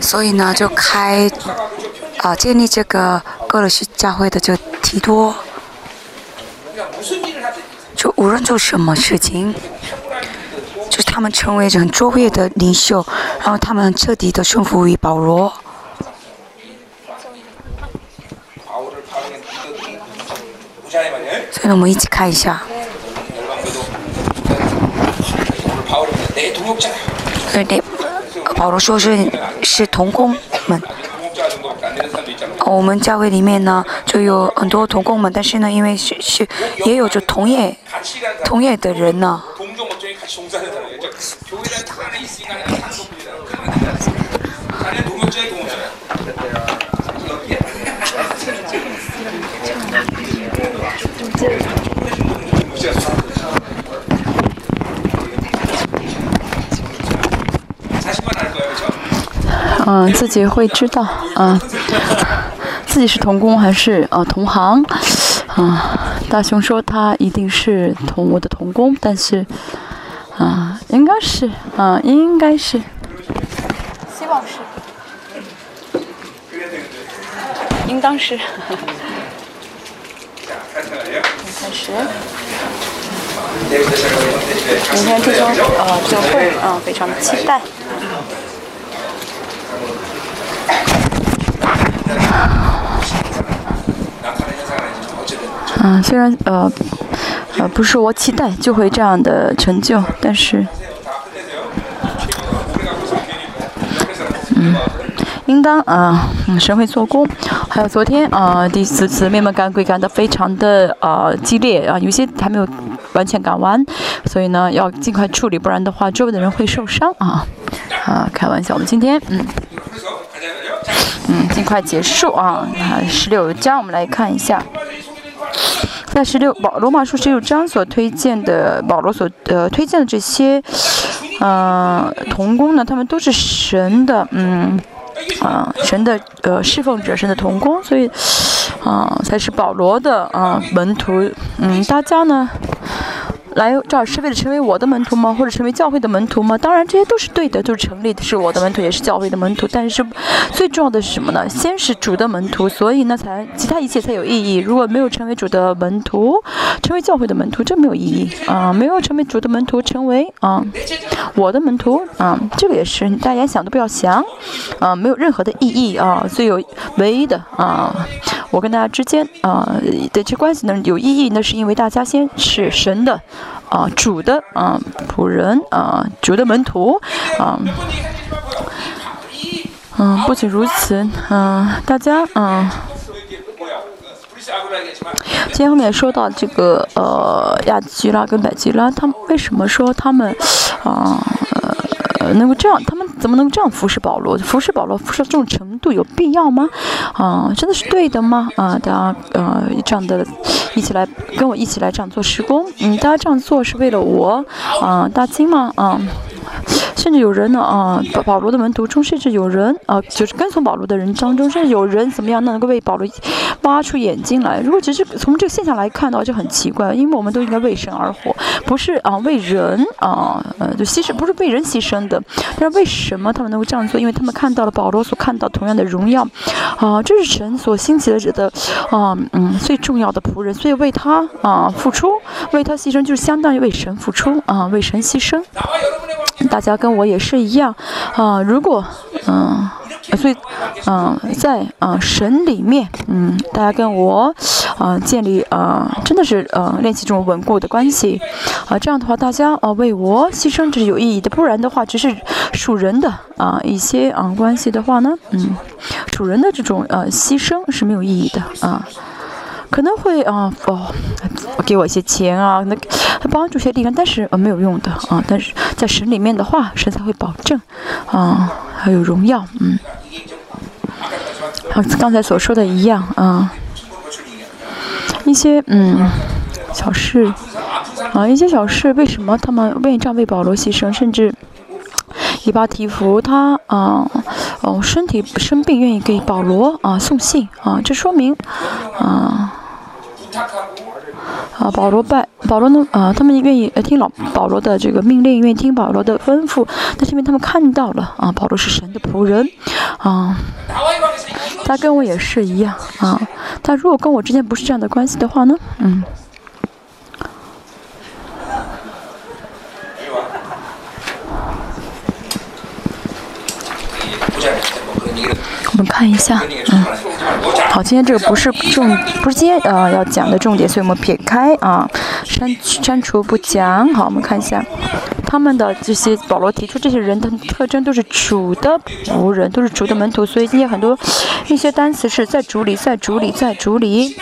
所以呢，就开啊建立这个哥罗西教会的这提多，就无论做什么事情，就是他们成为很卓越的领袖，然后他们彻底的顺服于保罗。所以呢，我们一起看一下。对，保罗说是是童工们。我们教会里面呢，就有很多童工们，但是呢，因为是是也有着同业同业的人呢。嗯，自己会知道，嗯，自己是童工还是呃同行？啊，大雄说他一定是同我的童工，但是，啊，应该是，啊，应该是，希望是，应当是。开始。明天这周呃就会啊，非常的期待。嗯，虽然呃呃不是我期待就会这样的成就，但是，嗯，应当啊，神会做工。还有昨天啊，第四次面门赶鬼赶得非常的啊激烈啊，有些还没有完全赶完，所以呢要尽快处理，不然的话周围的人会受伤啊啊，开玩笑，我们今天嗯。嗯，尽快结束啊！十六章，我们来看一下，在十六保罗马书十六章所推荐的，保罗所呃推荐的这些，呃，童工呢，他们都是神的，嗯，啊，神的呃侍奉者，神的童工，所以，啊，才是保罗的啊门徒，嗯，大家呢。来这儿是为了成为我的门徒吗？或者成为教会的门徒吗？当然这些都是对的，就是成立的是我的门徒，也是教会的门徒。但是最重要的是什么呢？先是主的门徒，所以呢才其他一切才有意义。如果没有成为主的门徒，成为教会的门徒，这没有意义啊！没有成为主的门徒，成为啊我的门徒啊，这个也是大家想都不要想啊，没有任何的意义啊。最有唯一的啊，我跟大家之间啊的这关系呢有意义，那是因为大家先是神的。啊，主的啊仆人啊，主的门徒啊，嗯，不仅如此，嗯，大家啊，今天后面说到这个呃亚基拉跟百基拉，他们为什么说他们啊？呃能够这样，他们怎么能这样服侍保罗？服侍保罗服侍这种程度有必要吗？啊，真的是对的吗？啊，大家呃这样的，一起来跟我一起来这样做施工。嗯，大家这样做是为了我啊，大金吗？啊。甚至有人呢啊，保保罗的门徒中，甚至有人啊，就是跟从保罗的人当中，甚至有人怎么样，能够为保罗挖出眼睛来？如果只是从这个现象来看的话，就很奇怪，因为我们都应该为神而活，不是啊为人啊呃就牺牲，不是为人牺牲的。但是为什么他们能够这样做？因为他们看到了保罗所看到同样的荣耀啊，这是神所兴起的的啊嗯最重要的仆人，所以为他啊付出，为他牺牲，就是相当于为神付出啊，为神牺牲。大家跟我也是一样，啊，如果，嗯，所以，嗯，在啊神里面，嗯，大家跟我，啊，建立啊，真的是呃练习这种稳固的关系，啊，这样的话，大家啊为我牺牲这是有意义的，不然的话，只是属人的啊一些啊关系的话呢，嗯，属人的这种呃牺牲是没有意义的啊。可能会啊哦，给我一些钱啊，那帮助些力量，但是呃没有用的啊。但是在神里面的话，神才会保证啊，还有荣耀，嗯。和刚才所说的一样啊，一些嗯小事啊，一些小事，为什么他们愿意这样为保罗牺牲，甚至以巴提弗他啊哦身体生病，愿意给保罗啊送信啊，这说明啊。啊，保罗拜保罗呢？啊，他们愿意听老保罗的这个命令，愿意听保罗的吩咐，那是因为他们看到了啊，保罗是神的仆人，啊，他跟我也是一样啊。他如果跟我之间不是这样的关系的话呢？嗯。我们看一下，嗯，好，今天这个不是重，不是今天呃要讲的重点，所以我们撇开啊，删删除不讲。好，我们看一下他们的这些保罗提出这些人的特征都是主的仆人，都是主的门徒，所以今天很多一些单词是在主里，在主里，在主里。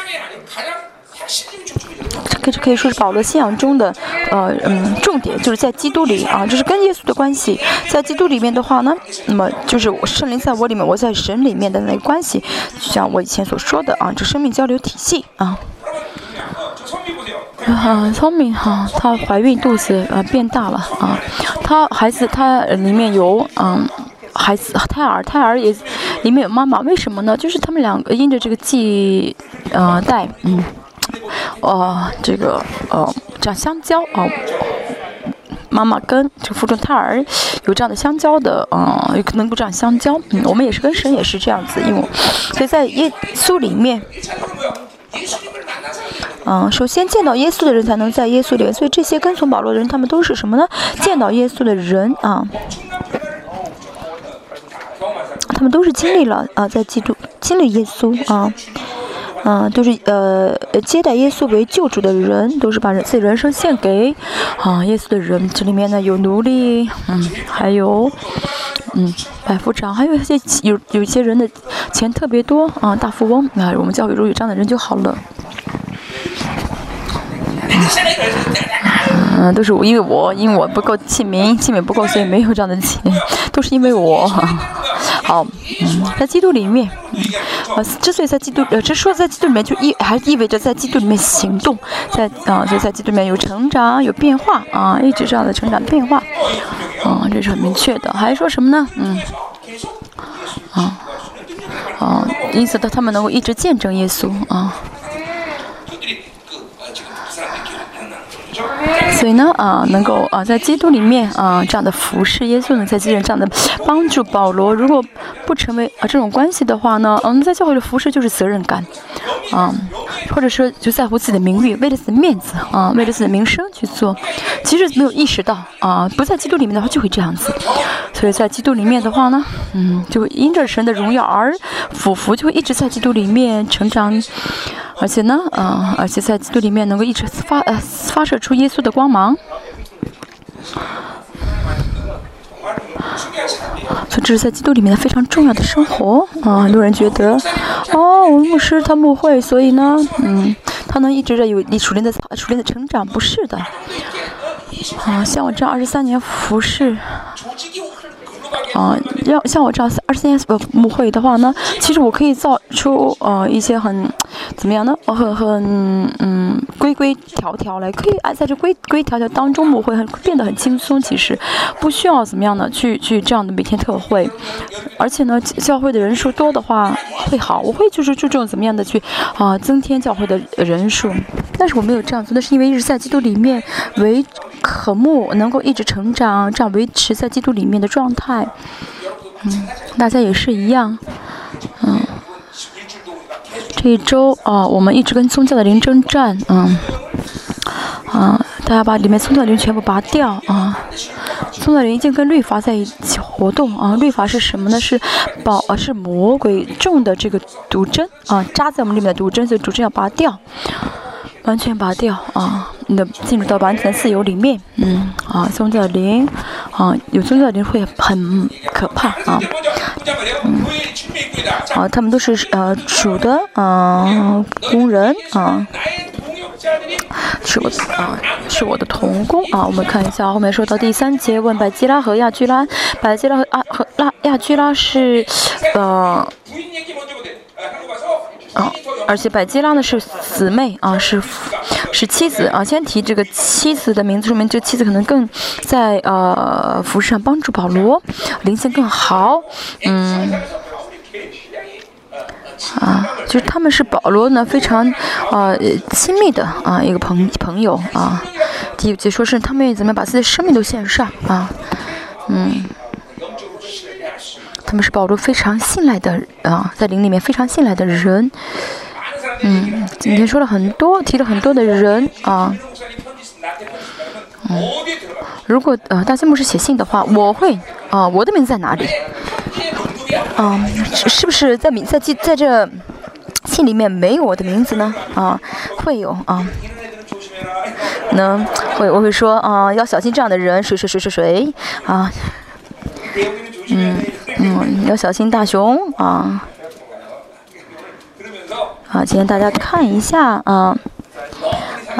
可以可以说是保罗信仰中的，呃嗯，重点就是在基督里啊，就是跟耶稣的关系，在基督里面的话呢，那么就是圣灵在我里面，我在神里面的那个关系，就像我以前所说的啊，这生命交流体系啊。啊，聪明哈，她怀孕肚子呃变大了啊，她孩子她里面有嗯孩子胎儿胎儿也里面有妈妈，为什么呢？就是他们两个因着这个系呃带嗯。哦，这个呃，这样相交啊，妈妈跟这个腹中胎儿有这样的香蕉的，嗯，有可能够这样相交。嗯，我们也是跟神也是这样子，因为所以在耶稣里面，嗯，首先见到耶稣的人才能在耶稣里面，所以这些跟从保罗的人，他们都是什么呢？见到耶稣的人啊，他们都是经历了啊，在基督经历耶稣啊。嗯，都是呃接待耶稣为救主的人，都是把人自己人生献给啊耶稣的人。这里面呢有奴隶，嗯，还有嗯百夫长，还有一些有有一些人的钱特别多啊大富翁啊，我们教会如有这样的人就好了。嗯都是我，因为我因为我不够亲民，亲民不够，所以没有这样的钱，都是因为我。好，嗯，在基督里面，嗯呃，之所以在基督，呃，这说在基督里面就意还意味着在基督里面行动，在啊，就在基督里面有成长有变化啊，一直这样的成长变化，啊，这是很明确的。还说什么呢？嗯，啊，啊，因此他他们能够一直见证耶稣啊。所以呢，啊，能够啊，在基督里面啊，这样的服侍耶稣呢，在基督这样的帮助保罗，如果不成为啊这种关系的话呢，嗯，在教会的服侍就是责任感，啊，或者说就在乎自己的名誉，为了自己的面子啊，为了自己的名声去做，其实没有意识到啊，不在基督里面的话就会这样子，所以在基督里面的话呢，嗯，就会因着神的荣耀而俯伏，就会一直在基督里面成长。而且呢，嗯，而且在基督里面能够一直发呃发射出耶稣的光芒，所以这是在基督里面的非常重要的生活啊。很多人觉得，哦，我牧师他不会，所以呢，嗯，他能一直在有你熟练的熟练的成长，不是的。啊，像我这样二十三年服侍。啊，要像我这样二十年呃母会的话呢，其实我可以造出呃一些很怎么样呢？我很很嗯规规条条来，可以哎在这规规条条当中母会很变得很轻松。其实不需要怎么样的去去这样的每天特会，而且呢教会的人数多的话会好，我会就是注重怎么样的去啊增添教会的人数。但是我没有这样做，那是因为一直在基督里面为渴慕，能够一直成长，这样维持在基督里面的状态。嗯，大家也是一样。嗯，这一周啊，我们一直跟宗教的灵征战。嗯，啊，大家把里面宗教的灵全部拔掉啊。宗教灵已经跟律法在一起活动啊。律法是什么呢？是宝，是魔鬼种的这个毒针啊，扎在我们里面的毒针，所以毒针要拔掉。完全拔掉啊！你的进入到完全自由里面，嗯啊，宗教灵啊，有宗教灵会很可怕啊，嗯，啊，他们都是呃主的啊工人啊，是我的啊是我的童工啊。我们看一下后面说到第三节，问百基拉和亚居拉，百基拉和阿和拉亚居拉是呃。啊，而且百基拉呢是姊妹啊，是是妻子啊。先提这个妻子的名字，说明这妻子可能更在呃服饰上帮助保罗，灵性更好。嗯，啊，就是他们是保罗呢非常啊亲密的啊一个朋朋友啊。第五节说是他们愿意怎么样把自己的生命都献上啊，嗯，他们是保罗非常信赖的啊，在灵里面非常信赖的人。嗯，今天说了很多，提了很多的人啊。嗯，如果呃大金牧师写信的话，我会啊，我的名字在哪里？啊，是不是在名在记在这信里面没有我的名字呢？啊，会有啊。能会我会说啊，要小心这样的人，谁谁谁谁谁啊？嗯嗯，要小心大熊啊。好，今天大家看一下啊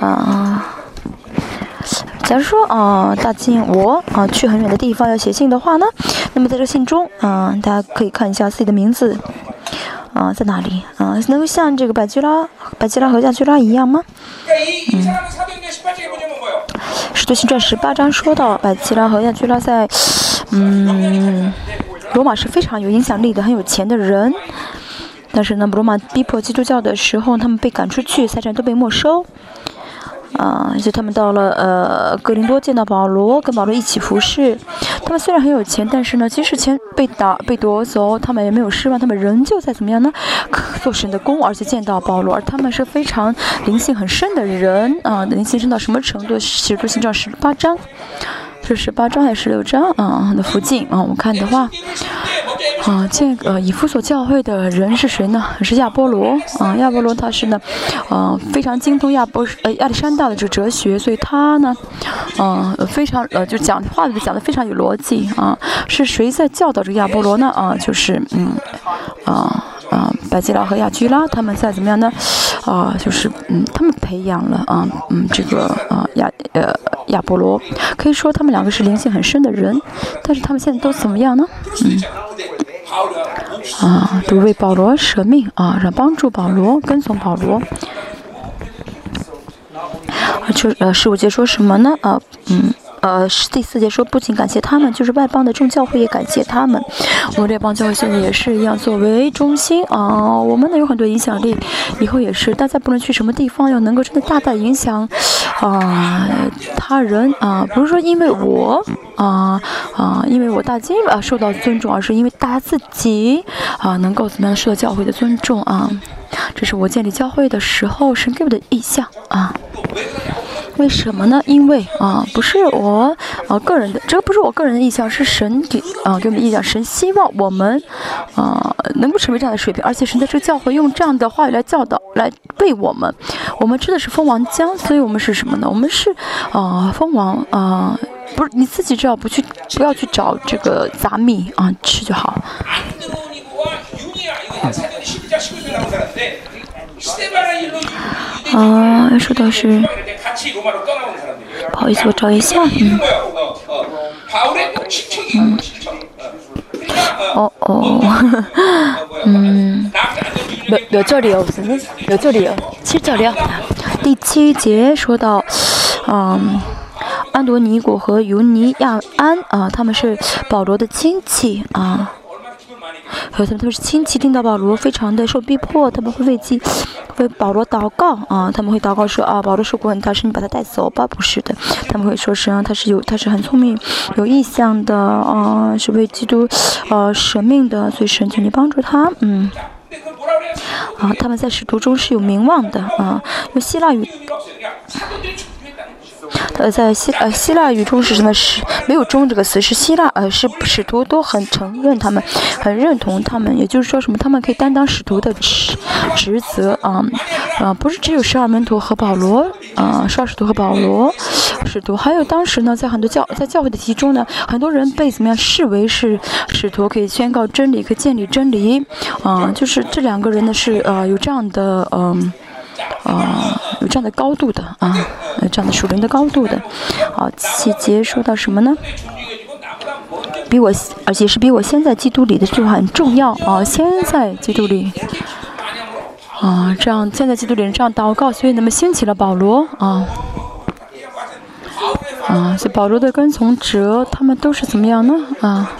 啊，假如说啊，大金我啊去很远的地方要写信的话呢，那么在这信中啊，大家可以看一下自己的名字啊在哪里啊，能够像这个百基拉、百基拉和亚基拉一样吗？嗯，使徒行传十八章说到百基拉和亚基拉在嗯罗马是非常有影响力的、很有钱的人。但是呢，罗马逼迫基督教的时候，他们被赶出去，财产都被没收。啊，就他们到了呃格林多，见到保罗，跟保罗一起服侍。他们虽然很有钱，但是呢，即使钱被打被夺走，他们也没有失望，他们仍旧在怎么样呢？做神的工，而且见到保罗，而他们是非常灵性很深的人啊，灵性深到什么程度？写出信章十八章，是十八章还是十六章啊？的附近啊，我们看的话。啊，这个以弗所教会的人是谁呢？是亚波罗啊，亚波罗他是呢，呃，非常精通亚波呃亚历山大的这个哲学，所以他呢，嗯，非常呃就讲话的讲的非常有逻辑啊。是谁在教导这个亚波罗呢？啊，就是嗯，啊啊，百基拉和亚居拉他们在怎么样呢？啊，就是嗯，他们培养了啊，嗯，这个啊亚呃亚波罗，可以说他们两个是灵性很深的人，但是他们现在都怎么样呢？嗯。啊，都为保罗舍命啊，让帮助保罗，跟从保罗。就呃，十五节说什么呢？啊，嗯。呃，第四节说，不仅感谢他们，就是外邦的众教会也感谢他们。我们列邦教会现在也是一样，作为中心啊，我们呢有很多影响力，以后也是。大家不论去什么地方，要能够真的大大影响啊他人啊，不是说因为我啊啊，因为我大金啊受到尊重，而是因为大家自己啊能够怎么样受到教会的尊重啊。这是我建立教会的时候神给我的意向啊。为什么呢？因为啊，不是我啊个人的，这个不是我个人的意向，是神给啊给我们意向。神希望我们啊能够成为这样的水平，而且神在这个教会用这样的话语来教导，来为我们。我们吃的是蜂王浆，所以我们是什么呢？我们是啊蜂王啊，不是你自己只要不去不要去找这个杂米啊吃就好。啊，说到是，不好意思，我找一下，嗯，嗯，哦哦，嗯，몇몇这里有，有这里有，七这里有。第七节说到，嗯，安多尼果和尤尼亚安啊，他们是保罗的亲戚啊。和他们都是亲戚，听到保罗非常的受逼迫，他们会为祭为保罗祷告啊，他们会祷告说啊，保罗受过很大事，你把他带走吧，不是的，他们会说是啊，他是有他是很聪明、有意向的啊，是为基督呃舍命的，所以神请你帮助他，嗯，啊，他们在使徒中是有名望的啊，用希腊语。呃，在希呃希腊语中是什么？是没有“中”这个词，是希腊呃是使徒都很承认他们，很认同他们。也就是说什么？他们可以担当使徒的职职责啊啊！不是只有十二门徒和保罗啊，十二使徒和保罗使徒，还有当时呢，在很多教在教会的集中呢，很多人被怎么样视为是使徒，可以宣告真理，可以建立真理啊。就是这两个人呢，是呃有这样的嗯。啊，有这样的高度的啊，有这样的属灵的高度的。好，细节说到什么呢？比我，而且是比我先在基督里的这句话很重要啊。先在基督里啊，这样现在基督里这样祷告，所以那么兴起了保罗啊啊，所以保罗的跟从者他们都是怎么样呢？啊，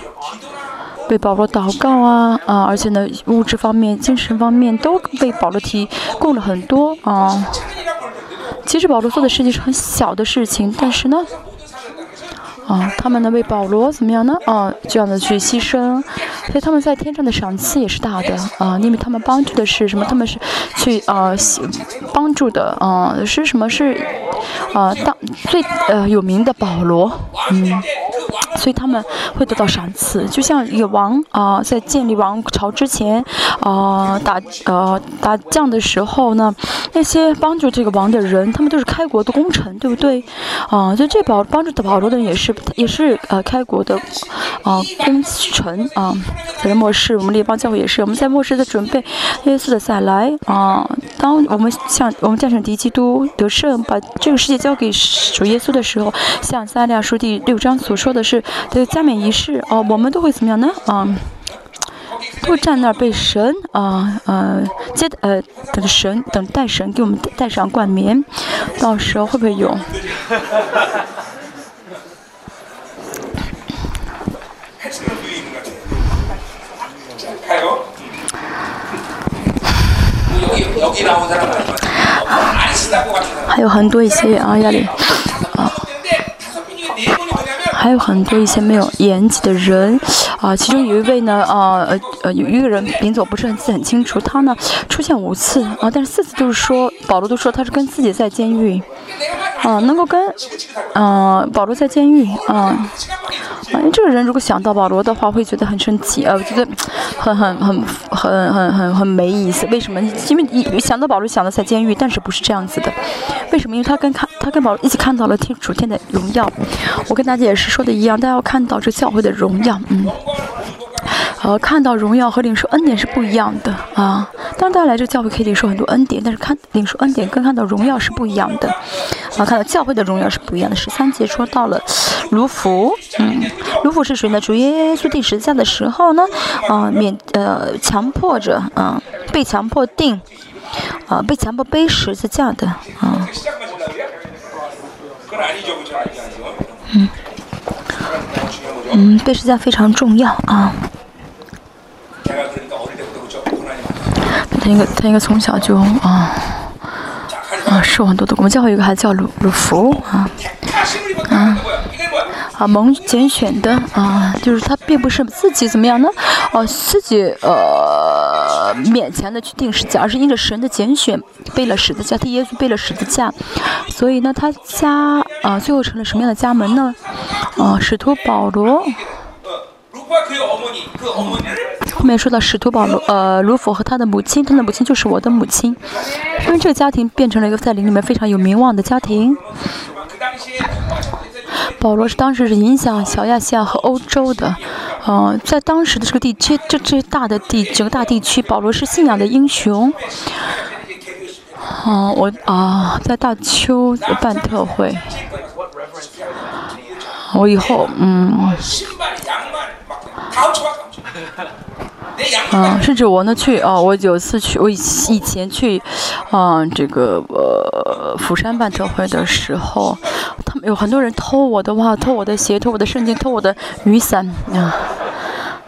为保罗祷告啊啊，而且呢，物质方面、精神方面都为保罗提供了很多啊。其实保罗做的事情是很小的事情，但是呢。啊，他们呢为保罗怎么样呢？啊，这样的去牺牲，所以他们在天上的赏赐也是大的啊，因为他们帮助的是什么？他们是去啊帮助的啊是什么？是啊当最呃有名的保罗，嗯。所以他们会得到赏赐，就像有王啊，在建立王朝之前，啊打呃打仗的时候呢，那些帮助这个王的人，他们都是开国的功臣，对不对？啊，所以这保帮助的保罗的人也是也是呃开国的啊功臣啊。在末世，我们列邦教会也是，我们在末世在准备耶稣的再来啊。当我们向我们战胜敌基督得胜，把这个世界交给主耶稣的时候，像撒利亚书第六章所说的是。这个加冕仪式哦，我们都会怎么样呢？啊，都站那儿被神啊呃接呃等神等待神给我们戴上冠冕，到时候会不会有？还有很多一些啊压力啊。还有很多一些没有演技的人，啊，其中有一位呢，啊，呃，呃，有一个人名字我不是很记很清楚，他呢出现五次，啊，但是四次都是说保罗都说他是跟自己在监狱。啊，能够跟，嗯，保罗在监狱，啊，啊，这个人如果想到保罗的话，会觉得很生气，呃，我觉得很很很很很很很没意思。为什么？因为一想到保罗，想到在监狱，但是不是这样子的？为什么？因为他跟看，他跟保罗一起看到了天主天的荣耀。我跟大家也是说的一样，大家要看到这教会的荣耀，嗯。呃，看到荣耀和领受恩典是不一样的啊。当然，大家来这教会可以领受很多恩典，但是看领受恩典跟看到荣耀是不一样的。啊，看到教会的荣耀是不一样的。十三节说到了卢浮，嗯，卢浮是谁呢？主耶稣定十字架的时候呢，啊，免呃强迫着，嗯，被强迫定，啊，被强迫背十字架的，啊，嗯，嗯，背十字架非常重要啊。他应该，他应该从小就啊啊受很多的。我们教会有一个孩子叫鲁鲁福啊啊啊蒙拣选的啊，就是他并不是自己怎么样呢？哦，自己呃勉强的去定十字架，而是因着神的拣选背了十字架，替耶稣背了十字架，所以呢，他家啊最后成了什么样的家门呢？啊，使徒保罗。后面说到使徒保罗，呃，卢佛和他的母亲，他的母亲就是我的母亲，因为这个家庭变成了一个在林里面非常有名望的家庭。保罗是当时是影响小亚细亚和欧洲的，呃，在当时的这个地区，这这大的地整个大地区，保罗是信仰的英雄。嗯，我啊，在大邱办特会，我以后嗯。嗯，甚至我呢去哦，我有次去，我以以前去，嗯，这个呃釜山办特会的时候，他们有很多人偷我的袜，偷我的鞋，偷我的圣经，偷我的雨伞啊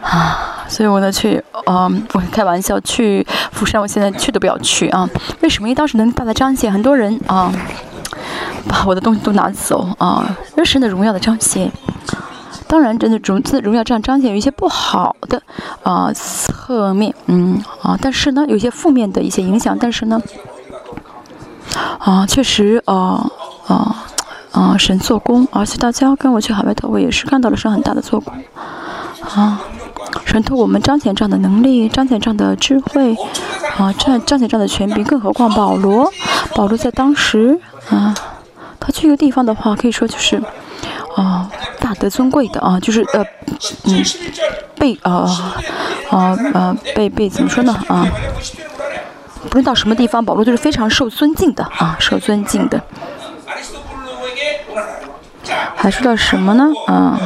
啊！所以我呢去，嗯，我开玩笑去釜山，我现在去都不要去啊！为什么？因为当时能大大彰显很多人啊，把我的东西都拿走啊，那神的荣耀的彰显。当然，真的荣自荣耀这样彰显有一些不好的啊侧面，嗯啊，但是呢，有些负面的一些影响，但是呢，啊，确实啊啊啊，神做工，而且大家跟我去海外特我也是看到了神很大的做工，啊，神托我们彰显这样的能力，彰显这样的智慧，啊，彰彰显这样的权柄，更何况保罗，保罗在当时啊，他去一个地方的话，可以说就是。啊，大德尊贵的啊，就是呃，嗯，被啊啊啊被被怎么说呢啊？不论到什么地方，保罗都是非常受尊敬的啊，受尊敬的。还说到什么呢？啊？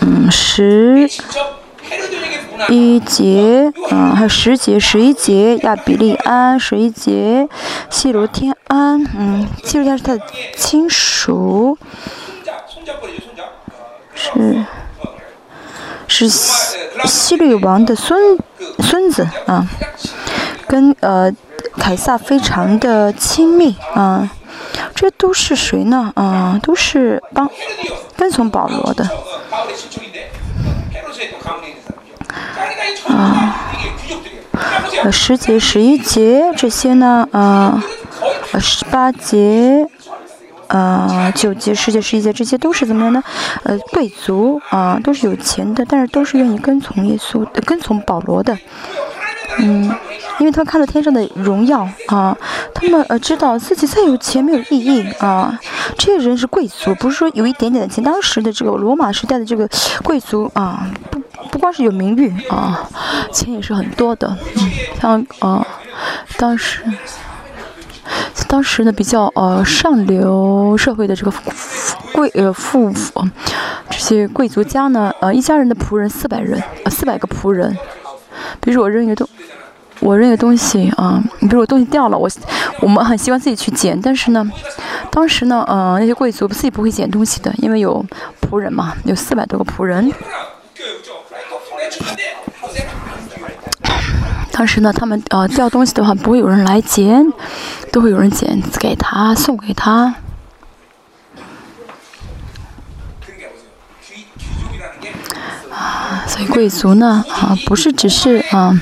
嗯，十。一节，嗯，还有十节、十一节，亚比利安，十一节，西罗天安，嗯，西罗天是他的亲属，是是西西律王的孙孙子啊，跟呃凯撒非常的亲密啊。这都是谁呢？啊，都是帮跟从保罗的。啊，十节、十一节这些呢？啊，十八节、啊九节、十节、十一节这些都是怎么样呢？呃，贵族啊，都是有钱的，但是都是愿意跟从耶稣、跟从保罗的。嗯，因为他们看到天上的荣耀啊，他们呃知道自己再有钱没有意义啊。这些人是贵族，不是说有一点点的钱。当时的这个罗马时代的这个贵族啊，不光是有名誉啊，钱也是很多的。像啊，当时当时呢比较呃上流社会的这个贵呃富这些贵族家呢，呃一家人的仆人四百人，呃四百个仆人。比如我扔一个东，我扔一个东西啊，你比如我东西掉了，我我们很希望自己去捡，但是呢，当时呢，呃，那些贵族自己不会捡东西的，因为有仆人嘛，有四百多个仆人。当时呢，他们呃掉东西的话，不会有人来捡，都会有人捡给他送给他。啊，所以贵族呢，啊，不是只是啊，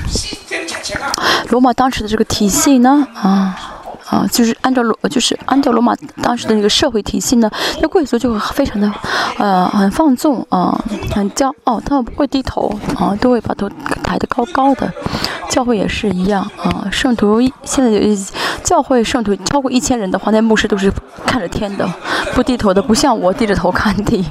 罗马当时的这个体系呢，啊，啊，就是按照罗，就是按照罗马当时的那个社会体系呢，那贵族就会非常的，呃，很放纵啊，很骄傲，他们不会低头啊，都会把头抬得高高的。教会也是一样啊，圣徒现在有教会圣徒超过一千人的话，那牧师都是看着天的，不低头的，不像我低着头看地。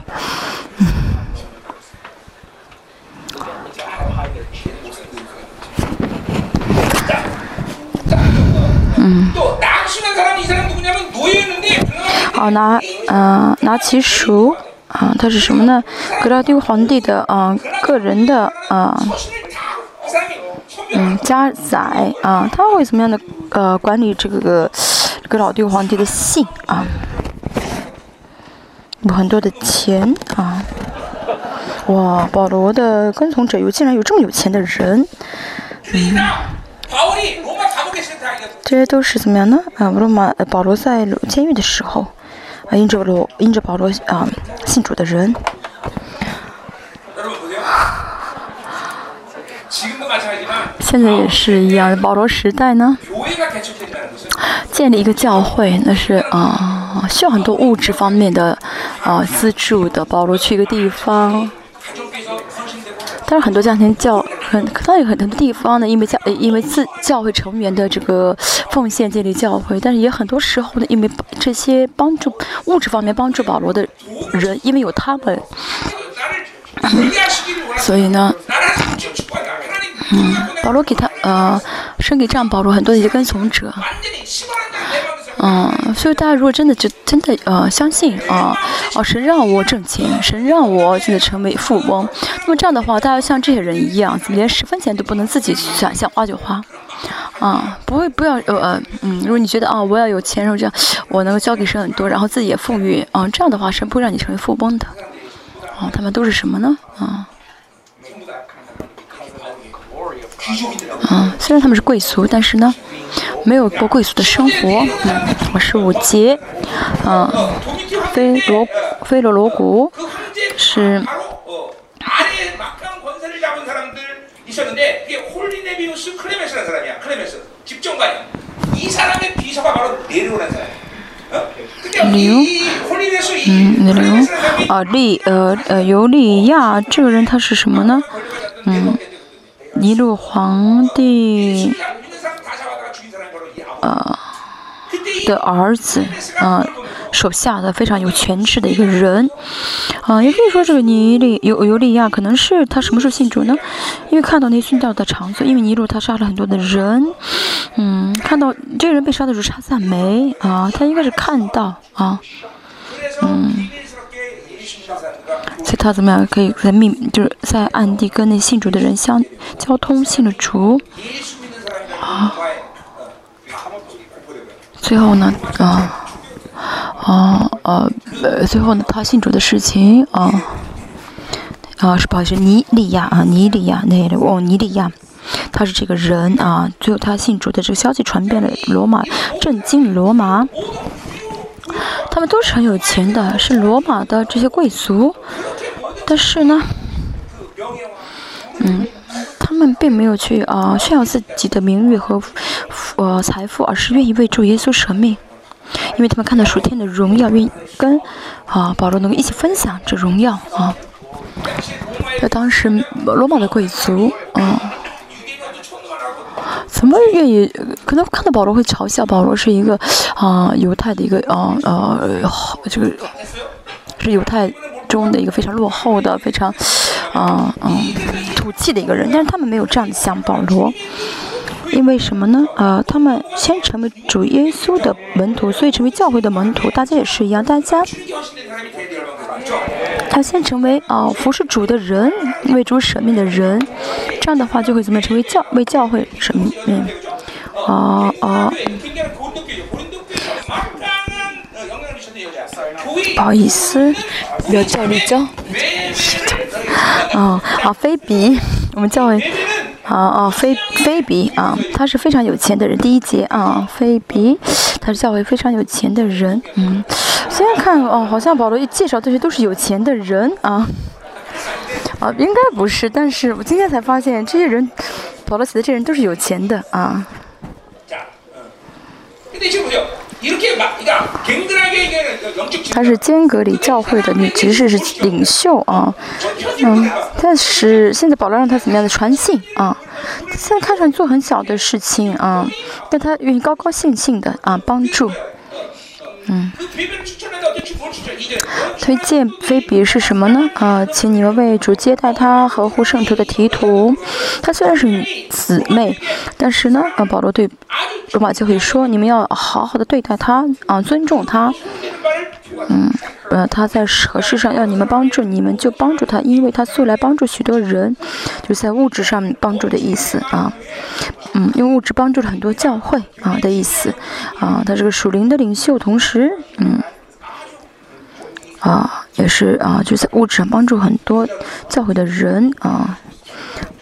嗯。好，拿嗯拿其属啊，他是什么呢？格拉丁皇帝的啊个人的啊嗯家宰啊，他会怎么样的呃管理这个格老丁皇帝的信啊？有很多的钱啊！哇，保罗的跟从者有竟然有这么有钱的人，嗯。这些都是怎么样呢？啊，罗马保罗在监狱的时候，啊，因着罗因着保罗啊信主的人。现在也是一样，保罗时代呢，建立一个教会，那是啊需要很多物质方面的啊资助的。保罗去一个地方。但是很多家庭教很，当然有很多地方呢，因为教因为自教会成员的这个奉献建立教会，但是也很多时候呢，因为这些帮助物质方面帮助保罗的人，因为有他们，所以呢，嗯，保罗给他呃，生给这样保罗很多的一些跟从者。嗯，所以大家如果真的就真的呃相信啊，哦神让我挣钱，神让我真的成为富翁，那么这样的话，大家像这些人一样，连十分钱都不能自己想想花就花，啊，不会不要呃嗯，如果你觉得啊我要有钱，然后这样我能够交给神很多，然后自己也富裕，啊这样的话神不会让你成为富翁的，啊他们都是什么呢？啊。啊，虽然他们是贵族，但是呢，没有过贵族的生活。嗯，我是五杰，嗯，菲罗菲罗罗谷是。牛，嗯，牛，啊，利，呃，呃，尤利亚这个人他是什么呢？嗯。尼禄皇帝，呃，的儿子，啊，手下的非常有权势的一个人，啊，也可以说这个尼利尤尤利亚可能是他什么时候信主呢？因为看到那殉道的场所，因为尼禄他杀了很多的人，嗯，看到这个人被杀的时候插赞美，啊，他应该是看到，啊，嗯。所以他怎么样可以在秘，就是在暗地跟那信主的人相交通，信了主，啊，最后呢，啊，啊，呃，最后呢，他信主的事情，啊，啊，是不好意思，尼利亚啊，尼利亚那个哦，尼利亚，他是这个人啊。最后他信主的这个消息传遍了罗马，震惊罗马。他们都是很有钱的，是罗马的这些贵族。但是呢，嗯，他们并没有去啊炫耀自己的名誉和呃财富，而是愿意为主耶稣舍命，因为他们看到属天的荣耀，愿意跟啊保罗能够一起分享这荣耀啊。在当时，罗马的贵族，嗯，怎么愿意？可能看到保罗会嘲笑保罗是一个啊犹太的一个啊呃这个是犹太中的一个非常落后的、非常啊嗯土气的一个人。但是他们没有这样想保罗，因为什么呢？啊，他们先成为主耶稣的门徒，所以成为教会的门徒。大家也是一样，大家。他先成为啊服侍主的人，为主舍命的人，这样的话就会怎么成为教为教会舍命？啊啊！不好意思，要叫你叫。啊啊，菲比，我们叫。啊啊，菲菲比啊，他是非常有钱的人。第一节啊，菲比，他是教会非常有钱的人。嗯，现在看哦，好像保罗一介绍这些都是有钱的人啊。啊，应该不是，但是我今天才发现这些人，保罗写的这些人都是有钱的啊。她是间隔里教会的女执事，是领袖啊，嗯，但是现在保罗让她怎么样的传信啊？现在看上去做很小的事情啊，但她愿意高高兴兴的啊帮助。嗯，推荐菲比是什么呢？啊，请你们为主接待他合乎圣徒的提图。他虽然是姊妹，但是呢，啊，保罗对罗马教会说，你们要好好的对待他，啊，尊重他。嗯，呃，他在合适上要你们帮助，你们就帮助他，因为他素来帮助许多人，就在物质上帮助的意思啊。嗯，用物质帮助了很多教会啊的意思啊。他是个属灵的领袖，同时，嗯，啊，也是啊，就在物质上帮助很多教会的人啊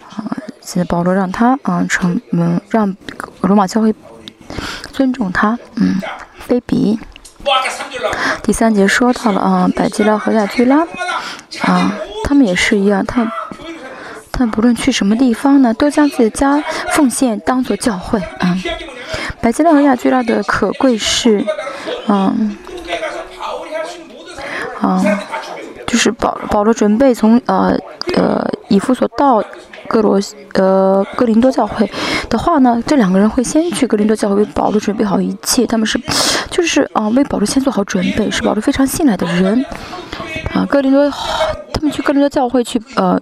啊。现在保罗让他啊成嗯让罗马教会尊重他，嗯，卑鄙。第三节说到了啊，百基拉和亚居拉啊，他们也是一样，他他不论去什么地方呢，都将自己家奉献当做教会啊。百基拉和亚居拉的可贵是，嗯，嗯就是保保罗准备从呃呃以弗所到。哥罗呃，哥林多教会的话呢，这两个人会先去哥林多教会为保罗准备好一切，他们是，就是啊，为保罗先做好准备，是保罗非常信赖的人，啊，哥林多，他们去哥林多教会去呃，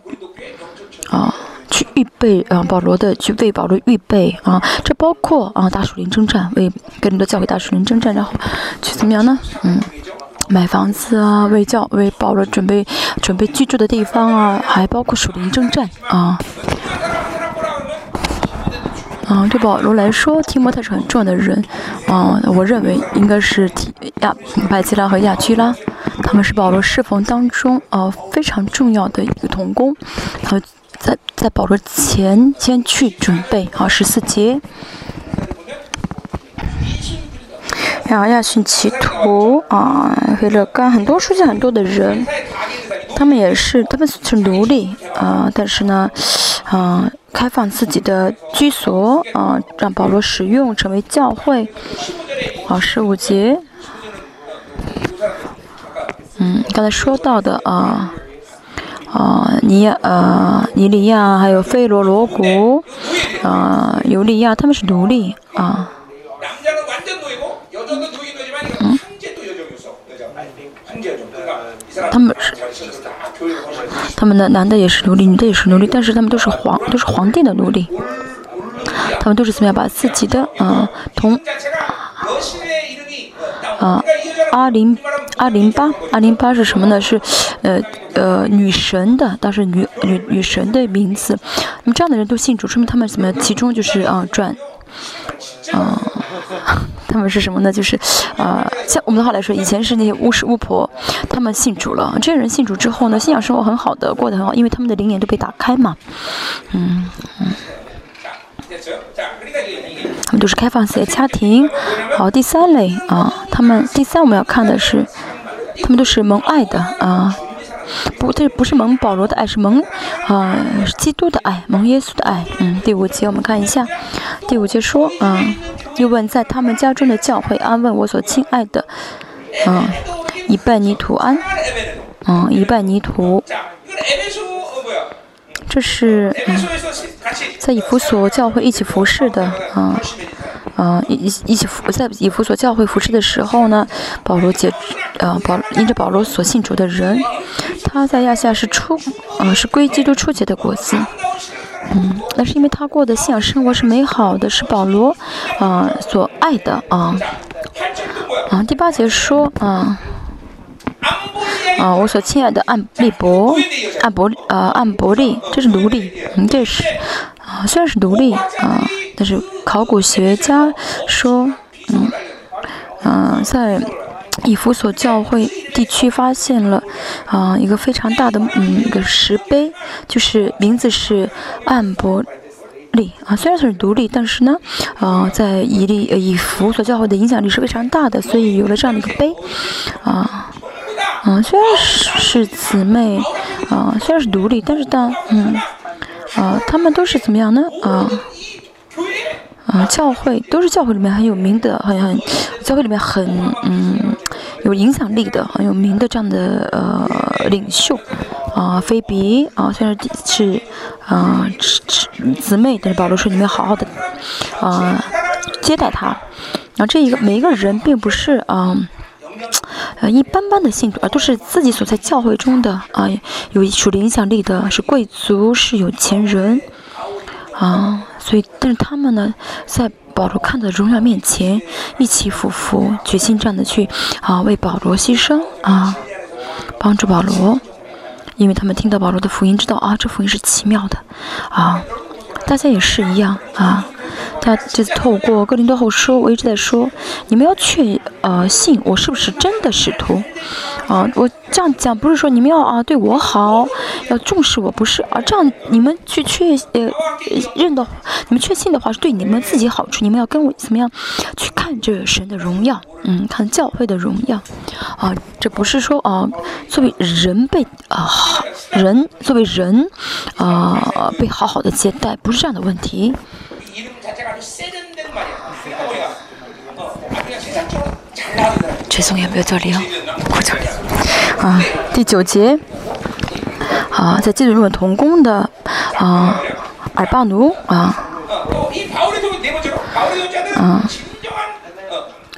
啊，去预备啊，保罗的去为保罗预备啊，这包括啊，大树林征战，为哥林多教会大树林征战，然后去怎么样呢？嗯。买房子啊，为教为保罗准备准备居住的地方啊，还包括属灵征战啊。啊，对保罗来说，提摩太是很重要的人啊。我认为应该是提亚百基拉和亚居拉，他们是保罗侍奉当中啊非常重要的一个童工。他在在保罗前先去准备啊十四节。亚亚逊奇图啊，黑勒干很多书记很多的人，他们也是，他们是奴隶啊，但是呢，啊，开放自己的居所啊，让保罗使用，成为教会。好，十五节，嗯，刚才说到的啊，啊，尼呃尼利亚还有菲罗罗谷啊尤利亚，他们是奴隶啊。他们是，他们的男的也是奴隶，女的也是奴隶，但是他们都是皇，都是皇帝的奴隶。他们都是怎么样把自己的啊同啊阿林阿林巴阿林巴是什么呢？是呃呃女神的，当时女女女神的名字。那么这样的人都信主，说明他们怎么样？其中就是啊转啊。他们是什么呢？就是，呃，像我们的话来说，以前是那些巫师巫婆，他们信主了。这些人信主之后呢，信仰生活很好的，过得很好，因为他们的灵眼都被打开嘛。嗯嗯。他们都是开放式的家庭。好，第三类啊，他们第三我们要看的是，他们都是蒙爱的啊。不，这不是蒙保罗的爱，是蒙啊是基督的爱，蒙耶稣的爱。嗯，第五节我们看一下，第五节说，嗯，又问在他们家中的教会安问我所亲爱的，嗯，一半泥土安，嗯，一半泥土。这是嗯，在以弗所教会一起服侍的，嗯。嗯，一一起服在以弗所教会服侍的时候呢，保罗接，呃，保因着保罗所信主的人，他在亚夏是出，呃，是归基督初结的果子，嗯，那是因为他过的信仰生活是美好的，是保罗，啊，所爱的啊，啊，第八节说，啊，啊，我所亲爱的安利伯，安伯，呃，安伯利，这是奴隶，嗯，这是，啊，虽然是奴隶，啊。但是考古学家说，嗯，嗯，在以弗所教会地区发现了啊一个非常大的嗯一个石碑，就是名字是安伯利啊，虽然是独立，但是呢，啊，在以利以弗所教会的影响力是非常大的，所以有了这样的一个碑，啊，嗯，虽然是姊妹，啊，虽然是独立，但是当嗯，啊，他们都是怎么样呢？啊。啊，教会都是教会里面很有名的，很很，教会里面很嗯有影响力的，很有名的这样的呃领袖，啊，菲比啊，虽然是是啊姊姊妹，但是保罗说你们要好好的啊接待他，然后这一个每一个人并不是啊呃一般般的信徒，而都是自己所在教会中的啊有属灵影响力的，是贵族，是有钱人。啊，所以，但是他们呢，在保罗看到荣耀面前，一起俯伏，决心这样的去啊，为保罗牺牲啊，帮助保罗，因为他们听到保罗的福音，知道啊，这福音是奇妙的啊，大家也是一样啊。他就是透过哥林多后书，我一直在说，你们要确呃信我是不是真的使徒，啊，我这样讲不是说你们要啊对我好，要重视我，不是啊，这样你们去确呃认的，你们确信的话是对你们自己好处，你们要跟我怎么样去看这神的荣耀，嗯，看教会的荣耀，啊，这不是说啊作为人被啊好人作为人啊被好好的接待，不是这样的问题。죄송해요몇절이요구절啊，第九节啊，在基督中同工的啊，尔巴奴啊，啊，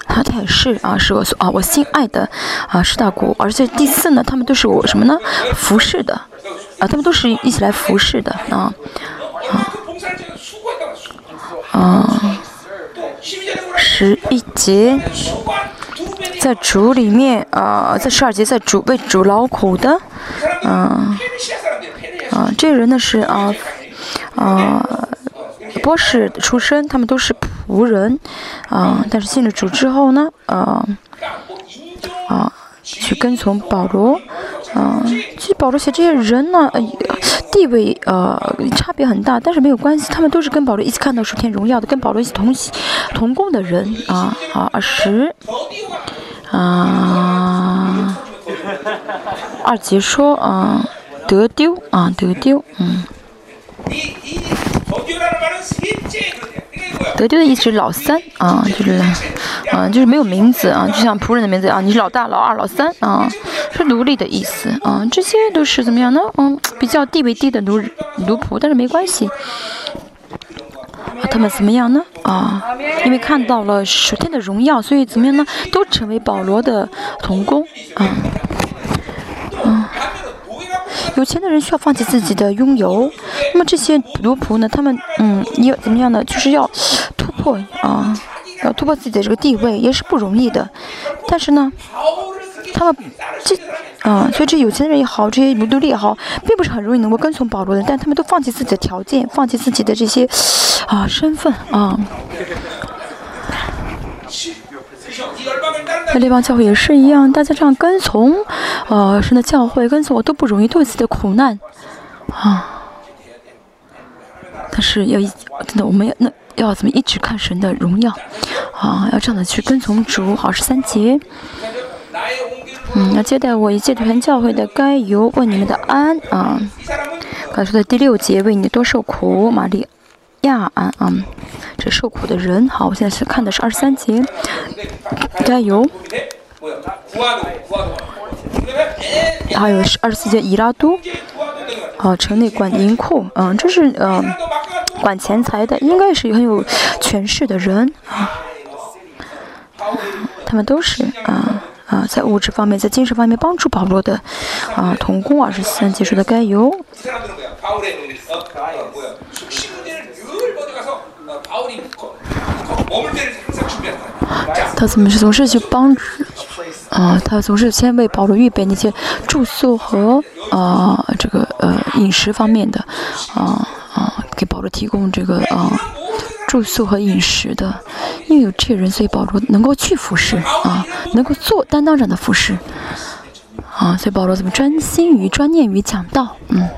他他也是啊，是我啊，我心爱的啊，师大古，而且第四呢，他们都是我什么呢？服侍的啊，他们都是一起来服侍的啊啊。 啊，十一节，在主里面啊，在十二节在主为主劳苦的，嗯，啊，这人呢是啊啊，博士出身，他们都是仆人，啊，但是信了主之后呢，啊啊，去跟从保罗。嗯，其实保罗写这些人呢，呃，地位呃差别很大，但是没有关系，他们都是跟保罗一起看到属天荣耀的，跟保罗一起同同工的人啊。好，二十啊，二姐说啊，得丢啊，得丢，嗯。得丢的意思是老三啊，就是，啊，就是没有名字啊，就像仆人的名字啊，你是老大、老二、老三啊，是奴隶的意思啊，这些都是怎么样呢？嗯，比较地位低的奴奴仆，但是没关系。啊，他们怎么样呢？啊，因为看到了属天的荣耀，所以怎么样呢？都成为保罗的童工啊，嗯。有钱的人需要放弃自己的拥有，那么这些奴仆呢？他们嗯，要怎么样呢？就是要突破啊，要突破自己的这个地位，也是不容易的。但是呢，他们这啊，所以这有钱人也好，这些奴隶也好，并不是很容易能够跟从保罗的。但他们都放弃自己的条件，放弃自己的这些啊身份啊。在列邦教会也是一样，大家这样跟从，呃，神的教会跟从我都不容易，都有自己的苦难，啊。但是要一真的，我们要那要怎么一直看神的荣耀，啊，要这样的去跟从主。好，十三节。嗯，要接待我一切团教会的该由问你们的安啊。刚才说的第六节，为你多受苦，玛利亚安啊，这受苦的人。好，我现在是看的是二十三节，加油。还有是二十四节，伊拉都，哦，城内管银库，嗯，这是嗯管钱财的，应该是很有权势的人啊，他们都是啊。啊，在物质方面，在精神方面帮助保罗的啊，同工二十三节说的该由。他怎么是总是去帮助啊？他总是先为保罗预备那些住宿和啊这个呃饮食方面的啊啊，给保罗提供这个啊。住宿和饮食的，因为有这些人，所以保罗能够去服侍啊，能够做担当这样的服侍啊，所以保罗怎么专心于、专念于讲道，嗯。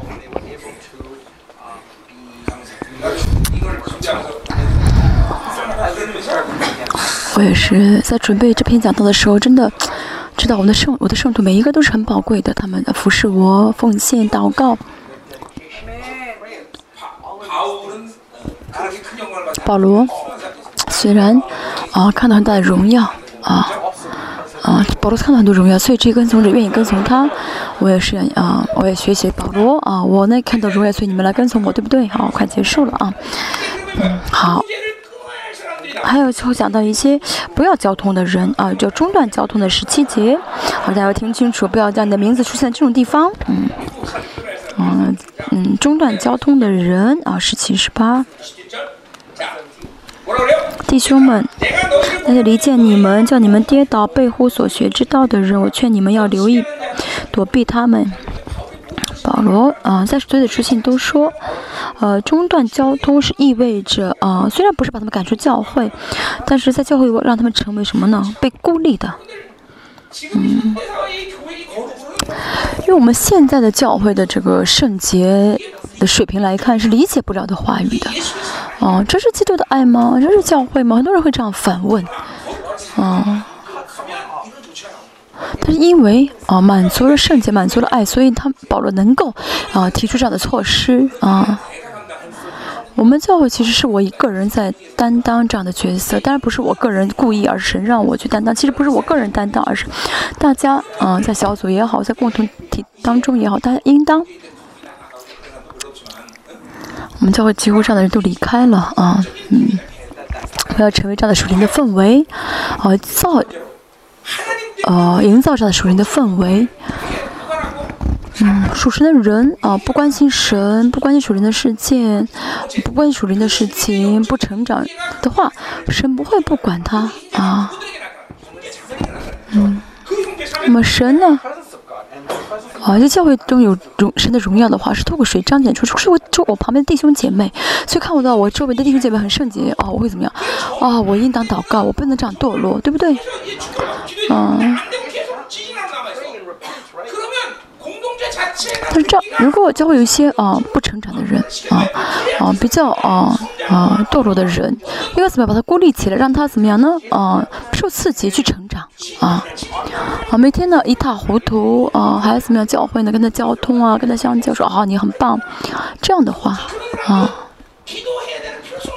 我也是在准备这篇讲道的时候，真的知道我们的圣、我的圣徒每一个都是很宝贵的，他们的服侍我、奉献、祷告。保罗虽然啊看到很大的荣耀啊啊，保罗看到很多荣耀，所以这跟从者愿意跟从他。我也是啊，我也学习保罗啊，我呢看到荣耀，所以你们来跟从我，对不对？好，快结束了啊。嗯，好。还有就讲到一些不要交通的人啊，就中断交通的十七节，好，大家要听清楚，不要将你的名字出现在这种地方。嗯嗯嗯，中断交通的人啊，十七十八。弟兄们，那些离间你们、叫你们跌倒、背乎所学之道的人，我劝你们要留意，躲避他们。保罗啊，在所有的书信都说，呃，中断交通是意味着啊，虽然不是把他们赶出教会，但是在教会让他们成为什么呢？被孤立的。嗯，因为我们现在的教会的这个圣洁的水平来看，是理解不了的话语的。哦，这是基督的爱吗？这是教会吗？很多人会这样反问。哦，但是因为啊，满足了圣洁，满足了爱，所以他保罗能够啊提出这样的措施啊。我们教会其实是我一个人在担当这样的角色，当然不是我个人故意，而是神让我去担当。其实不是我个人担当，而是大家嗯，在小组也好，在共同体当中也好，大家应当。我们教会几乎这样的人都离开了啊，嗯，不要成为这样的属灵的氛围，啊，造，呃，营造这样的属灵的氛围，嗯，属神的人啊，不关心神，不关心属灵的事件，不关心属灵的事情，不成长的话，神不会不管他啊，嗯，那么神呢？啊，在教会中有荣神的荣耀的话，是透过谁彰显出，是我就我旁边的弟兄姐妹，所以看不到我周围的弟兄姐妹很圣洁啊，我会怎么样？啊，我应当祷告，我不能这样堕落，对不对？嗯。但是这，如果教会有一些啊不成长的人啊啊比较啊啊堕落的人，应该怎么样把他孤立起来，让他怎么样呢？啊，受刺激去成长啊啊，每天呢一塌糊涂啊，还要怎么样？教会呢跟他交通啊，跟他相交，说啊你很棒，这样的话啊，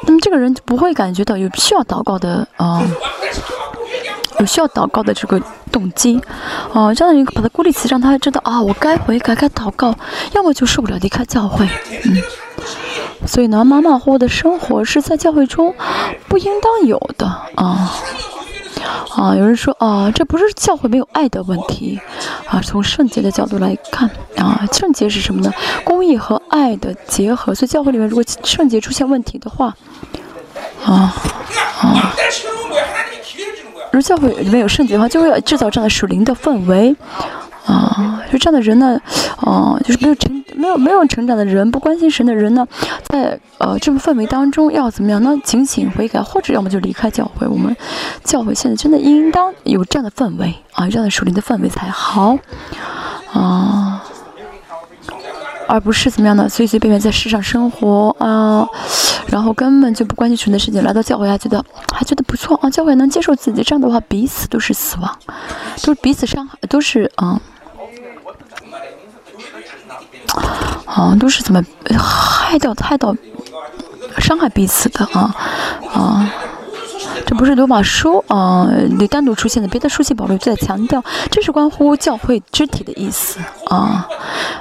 那么这个人就不会感觉到有需要祷告的啊。有需要祷告的这个动机，哦，这样一个把他孤立起，让他知道啊，我该悔改，该祷告，要么就受不了离开教会，嗯，所以呢，马马虎虎的生活是在教会中不应当有的啊啊！有人说啊，这不是教会没有爱的问题啊，从圣洁的角度来看啊，圣洁是什么呢？公益和爱的结合，所以教会里面如果圣洁出现问题的话，啊啊。如教会里面有圣洁的话，就会制造这样的属灵的氛围，啊，就这样的人呢，啊，就是没有成没有没有成长的人，不关心神的人呢，在呃这种氛围当中要怎么样呢？警醒悔改，或者要么就离开教会。我们教会现在真的应当有这样的氛围啊，这样的属灵的氛围才好啊。而不是怎么样的随随便便在世上生活啊，然后根本就不关心神的事情，来到教会还觉得还觉得不错啊，教会能接受自己，这样的话彼此都是死亡，都彼此伤害，都是啊啊都是怎么害掉害到伤害彼此的啊啊。这不是罗马书啊，你单独出现的，别的书信保罗就在强调，这是关乎教会肢体的意思啊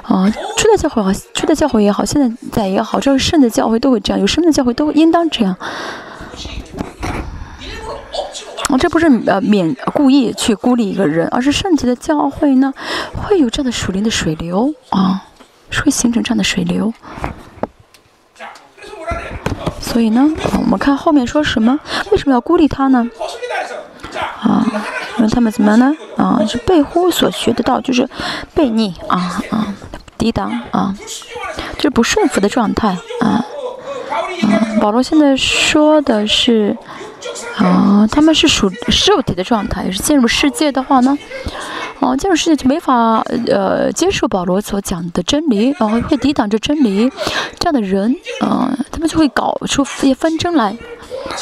啊！初代教会好，初代教会也好，现在在也好，这个圣的教会都会这样，有生的教会都应当这样。啊，这不是呃免故意去孤立一个人，而是圣洁的教会呢，会有这样的属灵的水流啊，会形成这样的水流。所以呢，我们看后面说什么？为什么要孤立他呢？啊，因为他们怎么样呢？啊，是背乎所学的道，就是背逆啊啊，抵挡啊，就是不顺服的状态啊。啊，保罗现在说的是啊，他们是属肉体的状态，是进入世界的话呢。哦，这种世界就没法呃接受保罗所讲的真理，然后会抵挡着真理，这样的人，嗯，他们就会搞出一些纷争来，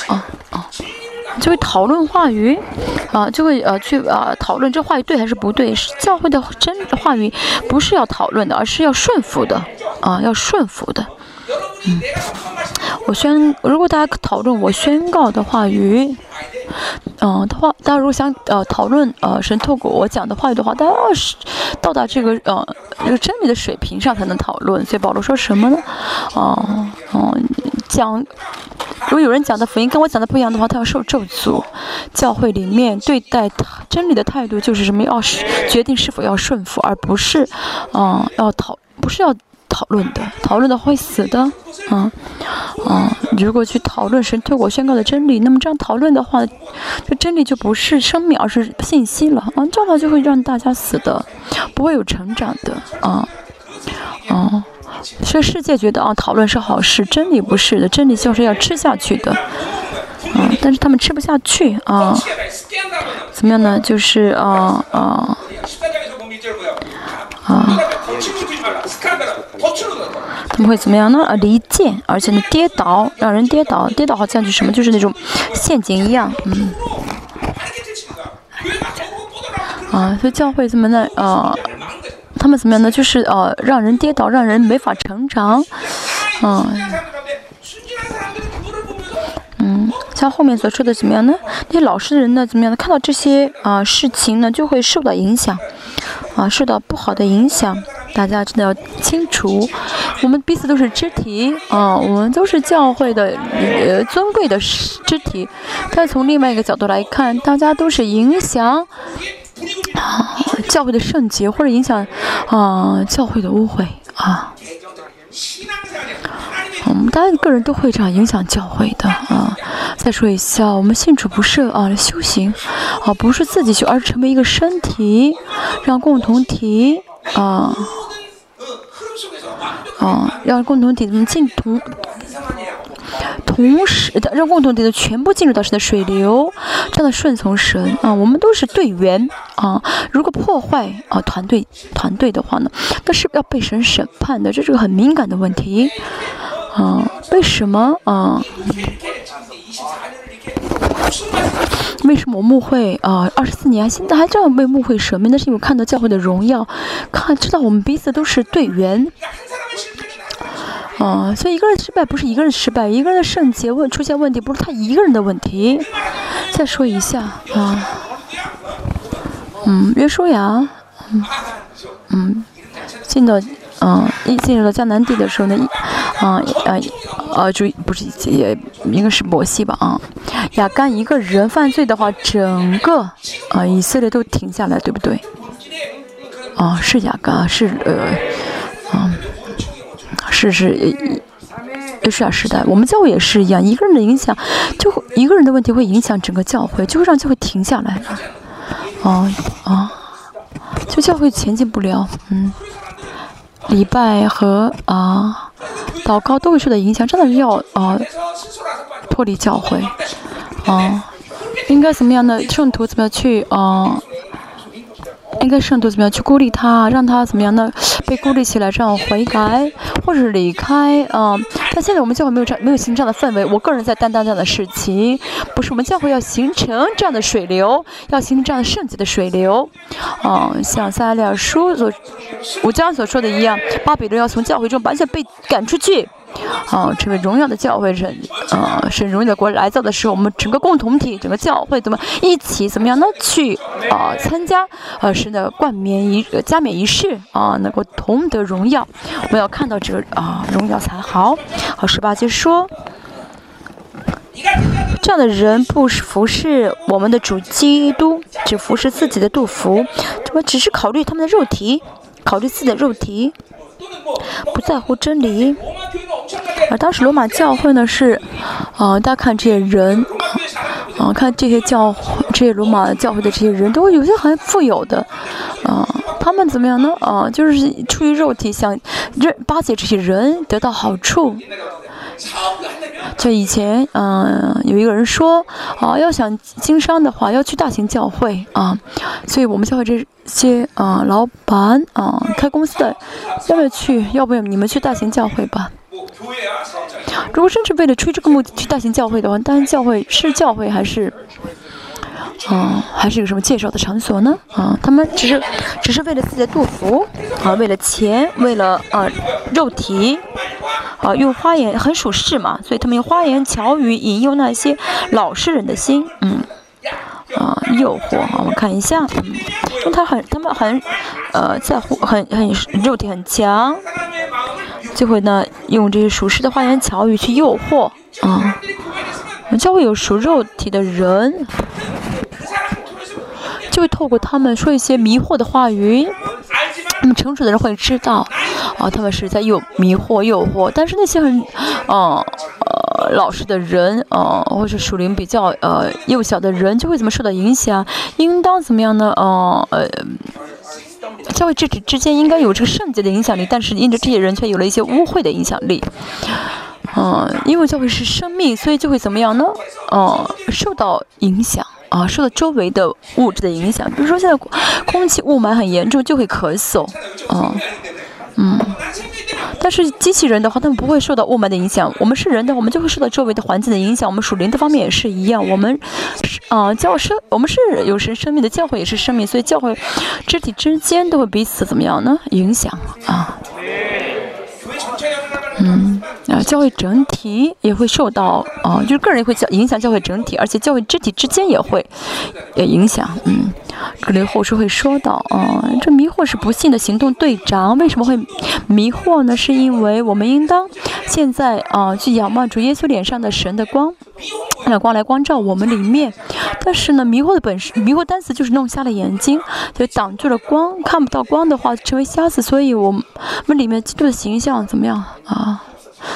啊啊，就会讨论话语，啊，就会呃去啊讨论这话语对还是不对。教会的真话语不是要讨论的，而是要顺服的，啊，要顺服的。嗯，我宣，如果大家讨论我宣告的话语，嗯的话，大家如果想呃讨论呃神透过我讲的话语的话，大家要是到达这个呃这个真理的水平上才能讨论。所以保罗说什么呢？哦哦，讲如果有人讲的福音跟我讲的不一样的话，他要受咒诅。教会里面对待真理的态度就是什么？要是决定是否要顺服，而不是嗯要讨，不是要。讨论的，讨论的会死的，嗯嗯！如果去讨论神对我宣告的真理，那么这样讨论的话，这真理就不是生命，而是信息了，啊，这样的话就会让大家死的，不会有成长的，啊，啊！所以世界觉得啊，讨论是好事，真理不是的，真理就是要吃下去的，啊，但是他们吃不下去，啊，怎么样呢？就是啊啊啊！他们会怎么样呢？啊，离间，而且呢，跌倒，让人跌倒，跌倒好像就什么，就是那种陷阱一样，嗯。啊，所以教会怎么呢？啊，他们怎么样呢？就是呃，让人跌倒，让人没法成长，嗯。嗯，像后面所说的怎么样呢？那些老实人呢，怎么样呢？看到这些啊事情呢，就会受到影响，啊，受到不好的影响。大家真的要清除，我们彼此都是肢体啊，我们都是教会的呃尊贵的肢体。但从另外一个角度来看，大家都是影响啊教会的圣洁，或者影响啊教会的污秽啊。我们大家个人都会这样影响教会的啊。再说一下，我们信主不是啊修行啊，不是自己修，而是成为一个身体，让共同体。啊，啊，让共同体能进同，同时让共同体的全部进入到神的水流，这样的顺从神啊，我们都是队员啊。如果破坏啊团队团队的话呢，那是要被神审判的，这是个很敏感的问题啊。为什么啊？为什么我牧会啊？二十四年现在还这样为误会舍命？那是因为看到教会的荣耀，看知道我们彼此都是队员。啊，所以一个人失败不是一个人失败，一个人的圣洁问出现问题不是他一个人的问题。再说一下啊，嗯，约书亚，嗯嗯，进到。嗯，一进入到迦南地的时候呢，啊啊啊，就不是也应该是摩西吧啊，亚干一个人犯罪的话，整个啊以色列都停下来，对不对？啊，是亚干，是呃，啊，是是约书亚时代，我们教会也是一样，一个人的影响，就一个人的问题会影响整个教会，就会让教会停下来了，啊啊，就教会前进不了，嗯。礼拜和啊祷告都会受到影响，真的是要啊脱离教会啊，应该怎么样的圣徒怎么去啊？应该圣徒怎么样去孤立他，让他怎么样呢？被孤立起来，这样悔改或者是离开啊。但现在我们教会没有这样，没有形成这样的氛围。我个人在担当这样的事情，不是我们教会要形成这样的水流，要形成这样的圣洁的水流。啊，像撒利亚书所五章所说的一样，巴比伦要从教会中完全被赶出去。啊，成为荣耀的教会，神啊，神荣耀的国来造的时候，我们整个共同体，整个教会怎么一起怎么样呢？去啊，参加呃神的冠冕仪、加冕仪式啊，能够同得荣耀。我们要看到这个啊荣耀才好。好，十八节说，这样的人不是服侍我们的主基督，只服侍自己的杜甫，怎么只是考虑他们的肉体，考虑自己的肉体，不在乎真理。而当时罗马教会呢是，啊，大家看这些人，啊，看这些教会这些罗马教会的这些人都有些很富有的，啊，他们怎么样呢？啊，就是出于肉体想这巴结这些人得到好处。就以前，嗯，有一个人说，啊，要想经商的话，要去大型教会啊，所以我们教会这些啊老板啊开公司的，要不要去？要不要你们去大型教会吧？如果甚至为了出这个目的去大型教会的话，大型教会是教会还是，嗯，还是有什么介绍的场所呢？啊，他们只是只是为了自己的杜甫，啊，为了钱，为了啊肉体，啊用花言很属实嘛，所以他们用花言巧语引诱那些老实人的心，嗯。啊，诱惑啊！我看一下，嗯，因为他很，他们很，呃，在乎，很很肉体很强，就会呢用这些属实的花言巧语去诱惑啊。我们教会有属肉体的人，就会透过他们说一些迷惑的话语。那么成熟的人会知道，啊，他们是在诱迷惑、诱惑。但是那些很，呃呃，老实的人，呃，或者属灵比较呃幼小的人，就会怎么受到影响？应当怎么样呢？呃呃，教会这之之间应该有这个圣洁的影响力，但是因着这些人却有了一些污秽的影响力。嗯，因为教会是生命，所以就会怎么样呢？呃，受到影响。啊，受到周围的物质的影响，比如说现在空气雾霾很严重，就会咳嗽，啊，嗯，但是机器人的话，他们不会受到雾霾的影响。我们是人的，我们就会受到周围的环境的影响。我们属灵的方面也是一样，我们是啊，教生，我们是有神生命的教会也是生命，所以教会肢体之间都会彼此怎么样呢？影响啊。嗯，啊，教会整体也会受到，啊，就是个人会影响教会整体，而且教会肢体之间也会，也影响，嗯，可能后世会说到，啊，这迷惑是不幸的行动队长，为什么会迷惑呢？是因为我们应当现在啊去仰望主耶稣脸上的神的光，那光来光照我们里面，但是呢，迷惑的本身，迷惑单词就是弄瞎了眼睛，就挡住了光，看不到光的话成为瞎子，所以我们里面基督的形象怎么样啊？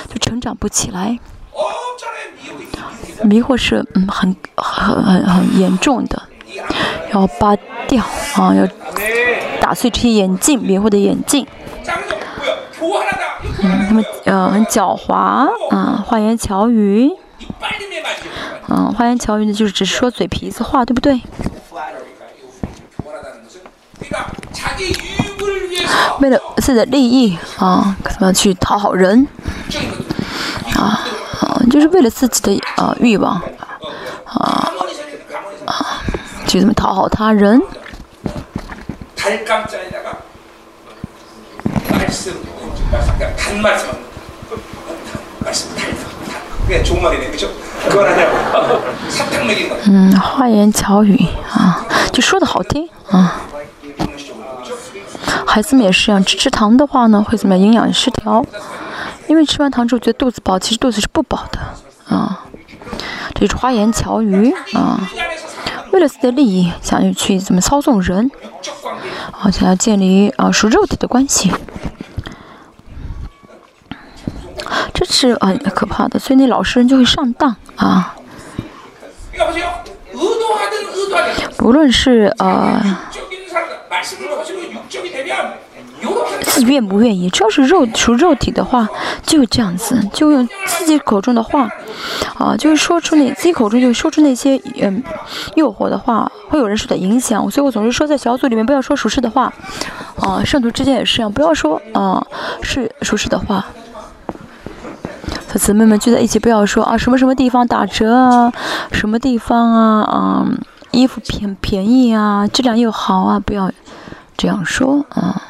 就成长不起来，迷惑是嗯很很很很严重的，要拔掉啊，要打碎这些眼镜，迷惑的眼镜。嗯，他们呃很狡猾啊，花言巧语。嗯，花言巧语呢，就是只是说嘴皮子话，对不对？为了自己的利益啊，怎么去讨好人？啊啊，就是为了自己的啊欲望，去怎么讨好他人？嗯，花 言巧语啊，就说的好听啊。孩子们也是一样，只吃糖的话呢，会怎么样？营养失调。因为吃完糖之后觉得肚子饱，其实肚子是不饱的啊。这是花言巧语啊，为了自己的利益，想要去怎么操纵人啊，想要建立啊属肉体的关系，这是很可怕的。所以那老实人就会上当啊。无论是呃。自己愿不愿意？只要是肉属肉体的话，就这样子，就用自己口中的话，啊，就是说出那自己口中就说出那些嗯诱惑的话，会有人受到影响。所以我总是说，在小组里面不要说属实的话，啊，圣徒之间也是一样，不要说啊是属实的话。和姊妹们聚在一起，不要说啊什么什么地方打折啊，什么地方啊啊衣服便便宜啊，质量又好啊，不要这样说啊。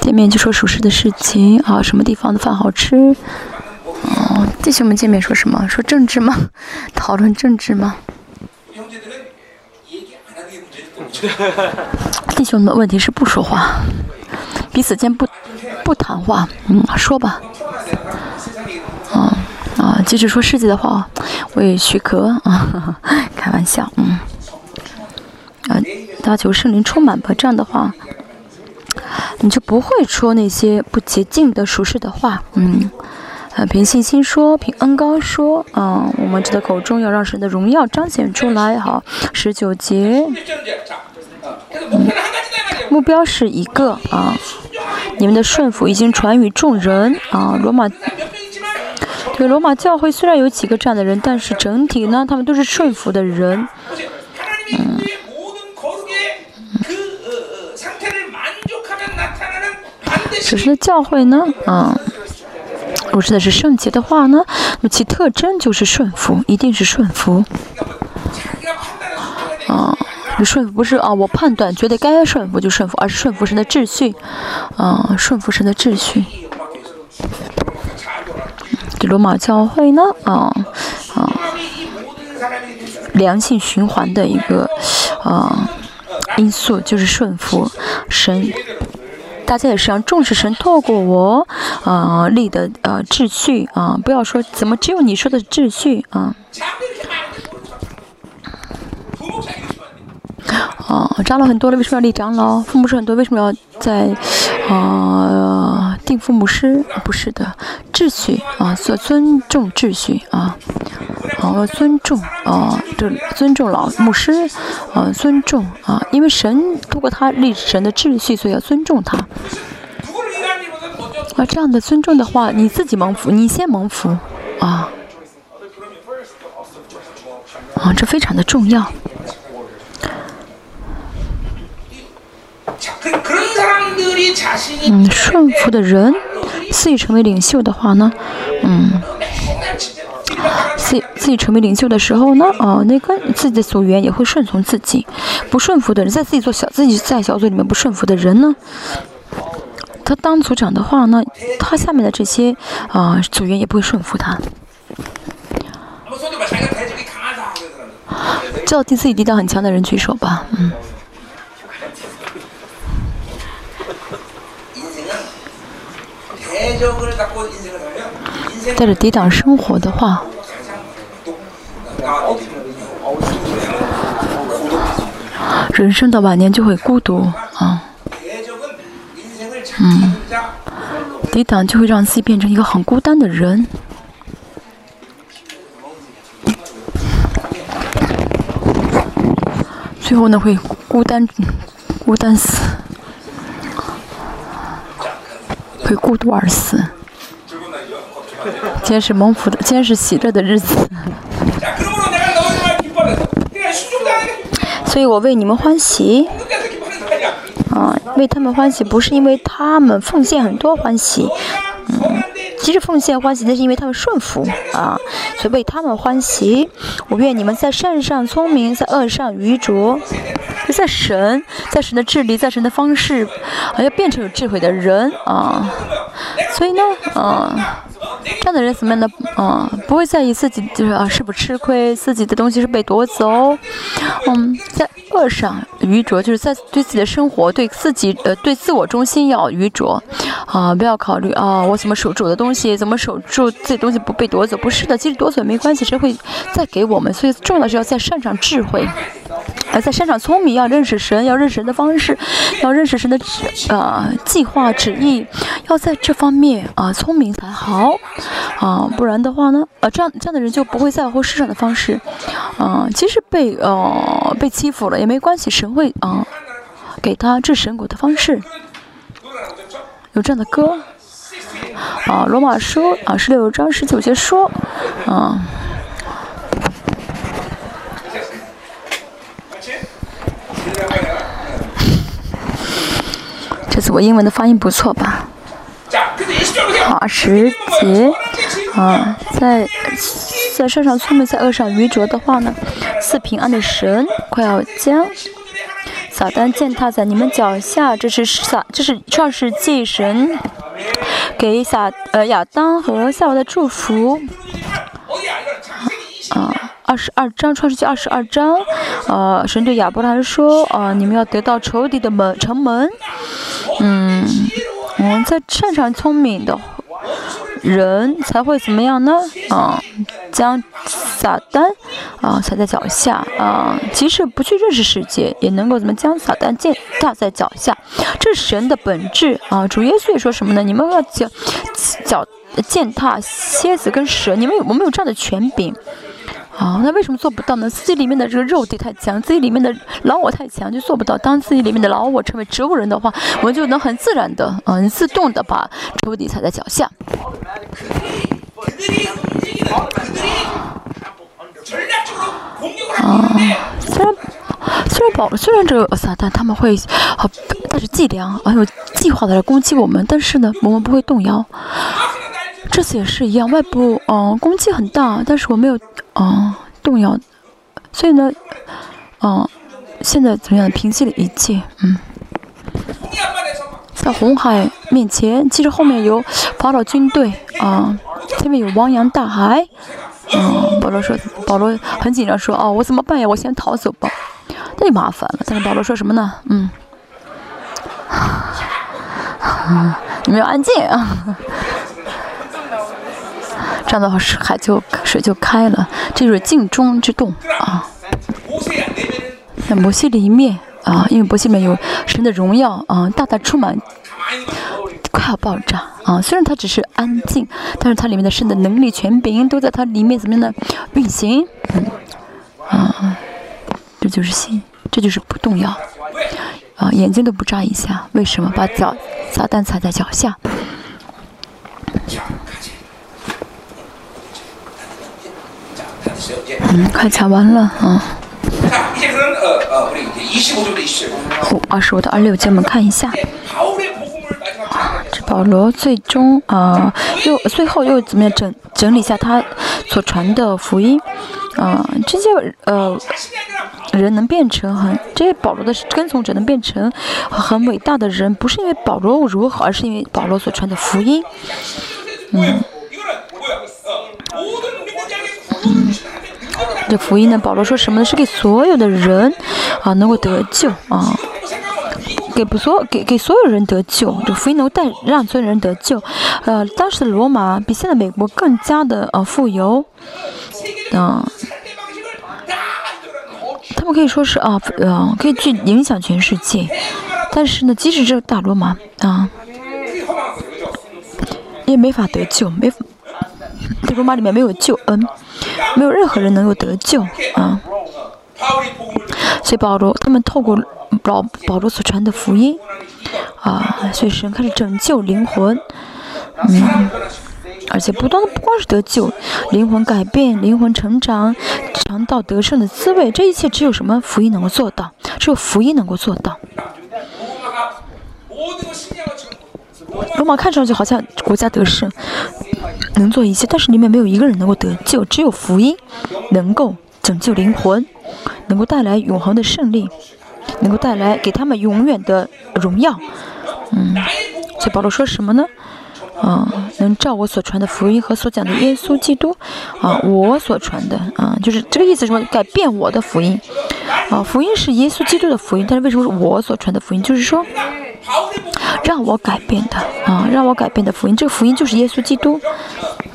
见面就说属实的事情啊，什么地方的饭好吃？哦，弟兄们见面说什么？说政治吗？讨论政治吗？弟兄们，问题是不说话，彼此间不不谈话。嗯，说吧。啊啊，即使说世界的话，我也许可啊，开玩笑。嗯，啊，大求圣灵充满吧，这样的话。你就不会说那些不洁净的、俗世的话，嗯，呃，凭信心说，凭恩高说，嗯，我们这的口中要让神的荣耀彰显出来，好，十九节，嗯，目标是一个啊，你们的顺服已经传于众人啊，罗马，对，罗马教会虽然有几个这样的人，但是整体呢，他们都是顺服的人，嗯。只是教会呢，嗯，如果的是圣洁的话呢，那么其特征就是顺服，一定是顺服。啊，你顺服不是啊，我判断觉得该顺服就顺服，而是顺服神的秩序，啊，顺服神的秩序。这罗马教会呢，啊啊，良性循环的一个啊因素就是顺服神。大家也是要重视神透过我，啊立的呃秩序啊，不要说怎么只有你说的秩序啊。啊，长老很多了，为什么要立长老？父母是很多，为什么要在啊定父母师？不是的，秩序啊，所尊重秩序啊。好，尊重啊，这尊重老牧师，啊，尊重啊，因为神通过他立神的秩序，所以要尊重他。啊，这样的尊重的话，你自己蒙福，你先蒙福，啊，啊，这非常的重要。嗯，顺服的人，自己成为领袖的话呢，嗯。自自己成为领袖的时候呢，哦，那个自己的组员也会顺从自己。不顺服的人，在自己做小自己在小组里面不顺服的人呢，他当组长的话呢，他下面的这些啊组员也不会顺服他。叫替自己力量很强的人举手吧，嗯。带着抵挡生活的话，人生的晚年就会孤独啊。嗯，抵挡就会让自己变成一个很孤单的人，最后呢会孤单，孤单死，会孤独而死。今天是蒙福的，今天是喜乐的日子，所以我为你们欢喜。啊，为他们欢喜，不是因为他们奉献很多欢喜，嗯，其实奉献欢喜，那是因为他们顺服啊，所以为他们欢喜。我愿你们在善上聪明，在恶上愚拙，在神，在神的智力，在神的方式，啊，要变成有智慧的人啊。所以呢，啊。这样的人怎么样的？嗯，不会在意自己就是啊是不吃亏，自己的东西是被夺走。嗯，在恶上愚拙，就是在对自己的生活、对自己呃对自我中心要愚拙。啊，不要考虑啊，我怎么守住的东西，怎么守住自己东西不被夺走？不是的，即使夺走没关系，谁会再给我们？所以重要的是要在擅长智慧。而在擅长聪明，要认识神，要认识神的方式，要认识神的旨啊计划旨意，要在这方面啊聪明才好啊，不然的话呢，呃这样这样的人就不会在乎世上的方式，啊，即使被呃被欺负了也没关系，神会啊给他这神果的方式。有这样的歌啊，《罗马书》啊，十六章十九节说，啊。这次我英文的发音不错吧？啊，十节啊，在在世上聪明，在恶上愚拙的话呢，四平安的神快要将撒旦践踏在你们脚下。这是撒，这是创世纪神给撒呃亚当和夏娃的祝福啊。二十二章，创世纪二十二章，呃，神对亚伯兰说，啊，你们要得到仇敌的门城门，嗯，嗯，在擅长聪明的人才会怎么样呢？啊，将撒旦啊踩在脚下，啊，即使不去认识世界，也能够怎么将撒旦践踏在脚下，这是神的本质啊。主耶稣也说什么呢？你们要脚脚践踏蝎子跟蛇，你们有我们有这样的权柄。啊，那为什么做不到呢？自己里面的这个肉体太强，自己里面的老我太强，就做不到。当自己里面的老我成为植物人的话，我们就能很自然的，嗯，自动的把仇敌踩在脚下。啊，虽然虽然保虽然这个撒旦他们会好带着伎俩，很有计划的来攻击我们，但是呢，我们不会动摇。这次也是一样，外部嗯攻击很大，但是我没有嗯动摇，所以呢，嗯，现在怎么样平息了一切，嗯，在红海面前，其实后面有法老军队啊，前面有汪洋大海，嗯，保罗说，保罗很紧张说，哦，我怎么办呀？我先逃走吧，那就麻烦了。但是保罗说什么呢？嗯，你们要安静啊。这样的话，水海就水就开了，这就是镜中之洞啊。在摩西里面啊，因为摩西里面有神的荣耀啊，大大充满，快要爆炸啊。虽然它只是安静，但是它里面的神的能力、权柄都在它里面怎么样呢？运行，嗯啊，这就是心，这就是不动摇啊，眼睛都不眨一下。为什么？把脚撒旦踩在脚下。嗯，快讲完了啊。二十五到二十六节，我们看一下。这保罗最终啊，又最后又怎么样整整理一下他所传的福音啊？这些呃人能变成很这些保罗的跟从者能变成很伟大的人，不是因为保罗如何，而是因为保罗所传的福音。嗯。嗯。这福音呢？保罗说什么呢？是给所有的人啊，能够得救啊，给不所给给所有人得救。这福音能够带让所有人得救。呃，当时的罗马比现在美国更加的呃富有，嗯，他们可以说是啊，呃，可以去影响全世界。但是呢，即使这个大罗马啊，也没法得救，没在罗马里面没有救恩。没有任何人能够得救啊！所以保罗他们透过保保罗所传的福音啊，所以神开始拯救灵魂，嗯，而且不断的不光是得救，灵魂改变、灵魂成长、尝到得胜的滋味，这一切只有什么福音能够做到？只有福音能够做到。罗马看上去好像国家得胜。能做一切，但是里面没有一个人能够得救，只有福音能够拯救灵魂，能够带来永恒的胜利，能够带来给他们永远的荣耀。嗯，所以保罗说什么呢？啊，能照我所传的福音和所讲的耶稣基督，啊，我所传的，啊，就是这个意思，什么改变我的福音？啊，福音是耶稣基督的福音，但是为什么是我所传的福音？就是说。让我改变的啊，让我改变的福音，这个福音就是耶稣基督。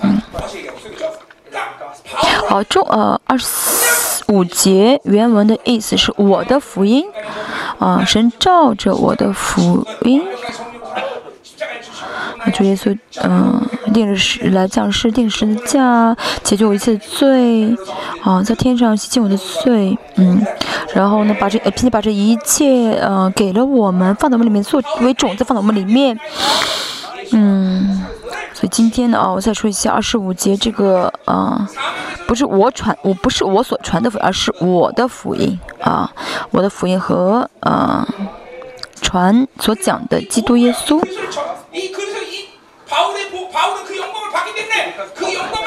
嗯，好，中呃二十五节原文的意思是我的福音啊，神照着我的福音。啊主耶稣，嗯，定时来降世，定时的价，解决我一切罪，啊，在天上洗净我的罪，嗯，然后呢，把这并且把这一切呃给了我们，放在我们里面作为种子，放在我们里面，嗯，所以今天呢，啊，我再说一下二十五节这个，啊，不是我传，我不是我所传的福音，而是我的福音，啊，我的福音和，啊。传所讲的基督耶稣，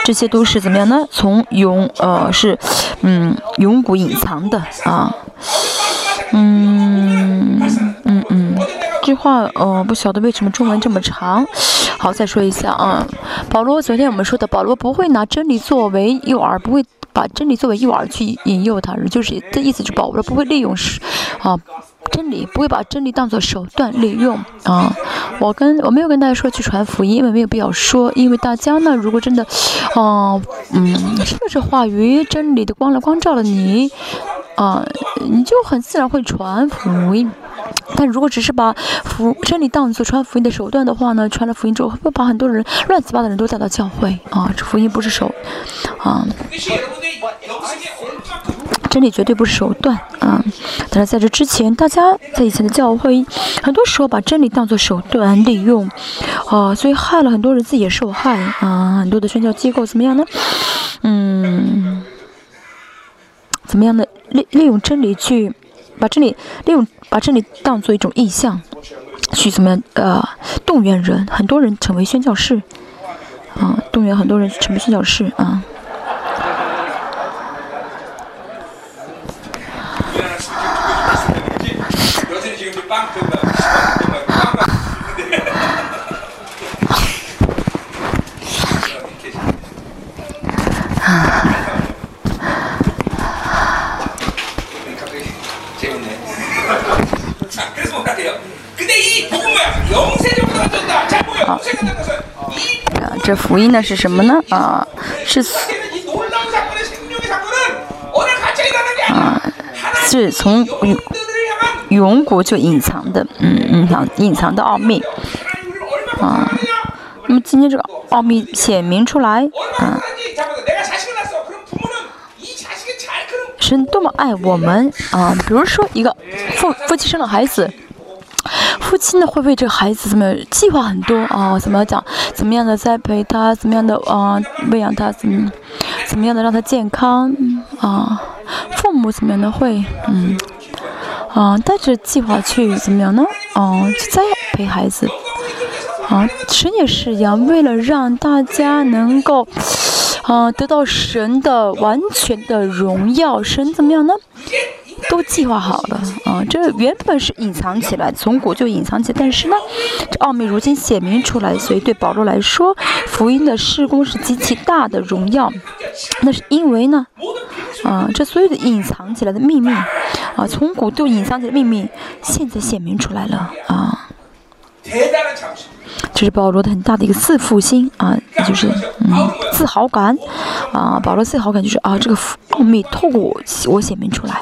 这些都是怎么样呢？从永呃是嗯永古隐藏的啊，嗯嗯嗯，这话呃不晓得为什么中文这么长。好，再说一下啊，保罗昨天我们说的，保罗不会拿真理作为诱饵，不会把真理作为诱饵去引诱他人，就是这意思，就保罗不会利用是啊。真理不会把真理当做手段利用啊！我跟我没有跟大家说去传福音，因为没有必要说，因为大家呢，如果真的，哦，嗯，是不是话语真理的光来光照了你，啊，你就很自然会传福音。但如果只是把福真理当做传福音的手段的话呢，传了福音之后会把很多人乱七八糟的人都带到教会啊！这福音不是手，啊。真理绝对不是手段啊！但是在这之前，大家在以前的教会，很多时候把真理当作手段利用，啊，所以害了很多人，自己也受害啊。很多的宣教机构怎么样呢？嗯，怎么样的利利用真理去把真理利用把真理当做一种意象，去怎么样呃动员人，很多人成为宣教士啊，动员很多人成为宣教士啊。啊，这福音呢是什么呢？啊，是啊，是从永古就隐藏的，嗯，隐藏隐藏的奥秘啊。那么今天这个奥秘显明出来，啊，神多么爱我们啊！比如说一个夫夫妻生了孩子。父亲呢会为这个孩子怎么计划很多啊？怎么讲？怎么样的栽培他？怎么样的啊喂养他？怎么怎么样的让他健康啊？父母怎么样的会嗯啊带着计划去怎么样呢？啊去栽培孩子啊？神也是一样，为了让大家能够啊得到神的完全的荣耀，神怎么样呢？都计划好了啊！这原本是隐藏起来，从古就隐藏起，但是呢，这奥秘如今显明出来，所以对保罗来说，福音的施工是极其大的荣耀。那是因为呢，啊，这所有的隐藏起来的秘密，啊，从古就隐藏起来的秘密，现在显明出来了啊！这是保罗的很大的一个自负心啊，就是嗯，自豪感啊。保罗自豪感就是啊，这个奥秘透过我我显明出来。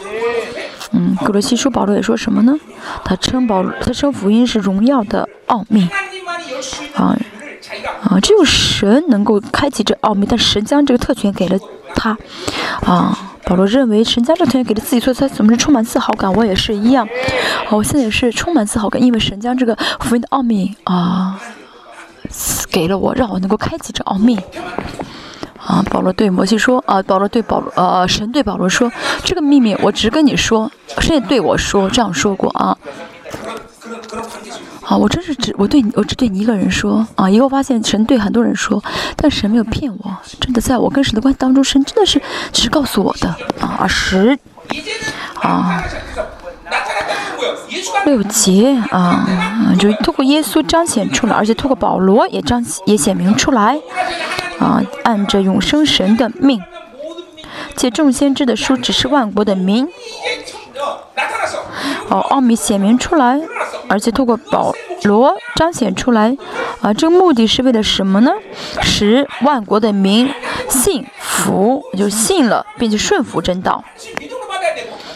嗯，格罗西书保罗也说什么呢？他称保他称福音是荣耀的奥秘啊啊，只有神能够开启这奥秘，但神将这个特权给了他啊。保罗认为神将这特权给了自己，所以他总是充满自豪感。我也是一样，我现在也是充满自豪感，因为神将这个福音的奥秘啊给了我，让我能够开启这奥秘。啊，保罗对摩西说：“啊，保罗对保罗，呃，神对保罗说，这个秘密我只跟你说，神也对我说这样说过啊。啊，我真是只我对你，我只对你一个人说啊。以后发现神对很多人说，但神没有骗我，真的在我跟神的关系当中，神真的是只是告诉我的啊。而十啊六节啊，就通过耶稣彰显出来，而且通过保罗也彰也显明出来。”啊，按着永生神的命，借众先知的书指示万国的民，哦，奥秘显明出来，而且透过保罗彰显出来，啊，这个目的是为了什么呢？使万国的民信服，就信了，并且顺服真道。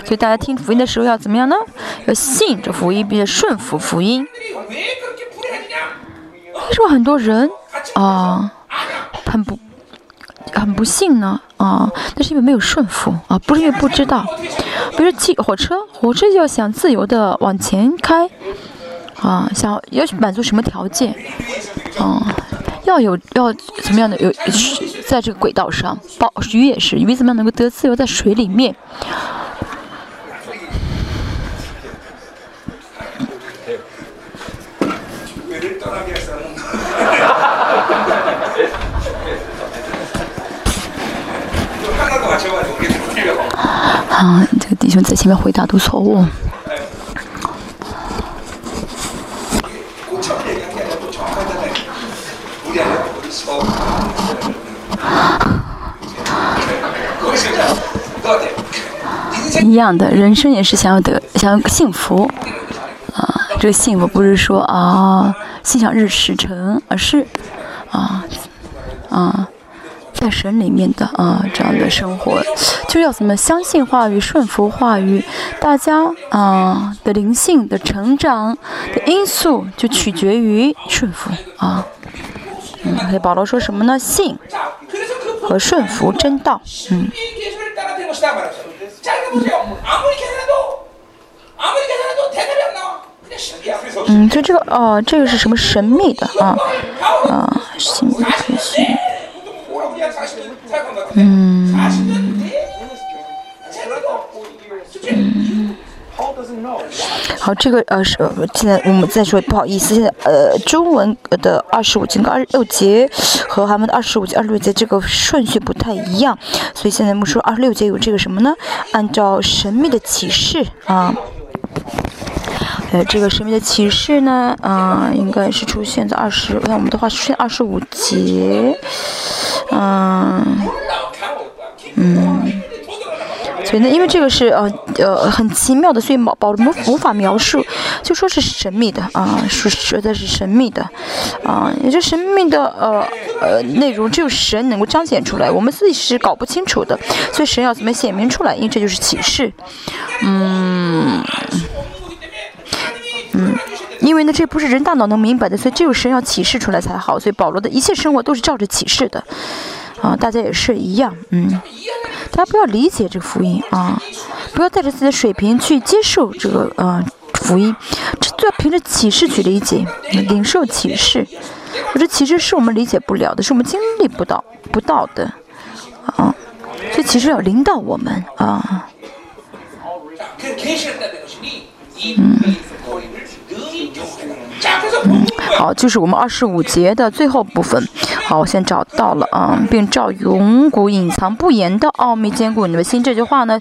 所以大家听福音的时候要怎么样呢？要信这福音，并且顺服福音。为什么很多人？啊，很不很不幸呢啊，那是因为没有顺服啊，不是因为不知道。比如汽火车，火车要想自由的往前开啊，想要满足什么条件啊？要有要怎么样的有在这个轨道上，包鱼也是鱼怎么样能够得自由在水里面？啊，这个弟兄在前面回答都错误。一样的，人生也是想要得想要幸福啊。这个幸福不是说啊心想日事成，而是啊啊在神里面的啊这样的生活，就要怎么相信话语、顺服话语，大家啊的灵性的成长的因素就取决于顺服啊。嗯，所以保罗说什么呢？信和顺服真道。嗯。嗯，就这个哦，这个是什么神秘的啊？啊，神秘的。嗯。嗯。好，这个呃是现在我们再说，不好意思，现在呃中文的二十五节跟二十六节和他们的二十五节、二十六节这个顺序不太一样，所以现在我们说二十六节有这个什么呢？按照神秘的启示啊，呃这个神秘的启示呢，啊应该是出现在二十，看我们的话出现二十五节，嗯嗯。所以呢，因为这个是呃呃很奇妙的，所以保保罗无法描述，就说是神秘的啊，是说的是神秘的，啊，也就神秘的呃呃内容只有神能够彰显出来，我们自己是搞不清楚的，所以神要怎么显明出来？因为这就是启示，嗯嗯，因为呢这不是人大脑能明白的，所以只有神要启示出来才好，所以保罗的一切生活都是照着启示的，啊，大家也是一样，嗯。大家不要理解这个福音啊，不要带着自己的水平去接受这个呃福音，这都要凭着启示去理解，领受启示。我这启示是我们理解不了的，是我们经历不到不到的啊，所以启示要领导我们啊。嗯。嗯好，就是我们二十五节的最后部分。好，我先找到了啊，并照永古隐藏不言的奥秘坚固你们心。这句话呢，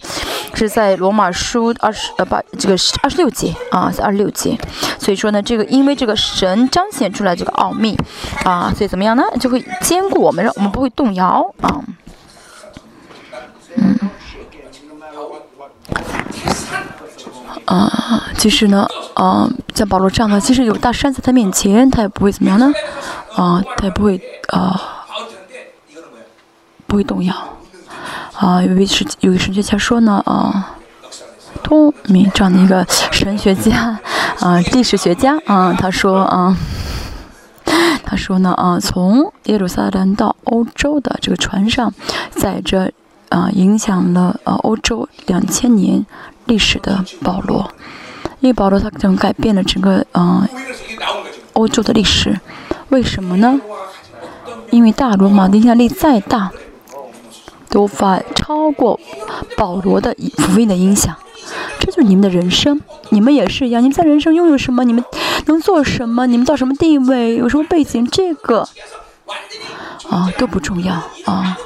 是在罗马书二十呃八这个二十六节啊，在二十六节。所以说呢，这个因为这个神彰显出来这个奥秘啊，所以怎么样呢，就会坚固我们，让我们不会动摇啊。嗯。啊，其实呢，啊，像保罗这样的，即使有大山在他面前，他也不会怎么样呢？啊，他也不会啊，不会动摇。啊，有位是有个神学家说呢，啊，托米这样的一个神学家，啊，历史学家，啊，他说，啊，他说呢，啊，从耶路撒冷到欧洲的这个船上载着，啊，影响了呃欧洲两千年。历史的保罗，因为保罗他整改变了整个嗯欧洲的历史，为什么呢？因为大罗马的影响力再大，都无法超过保罗的福音的影响。这就是你们的人生，你们也是一样。你们在人生拥有什么？你们能做什么？你们到什么地位？有什么背景？这个啊都不重要啊。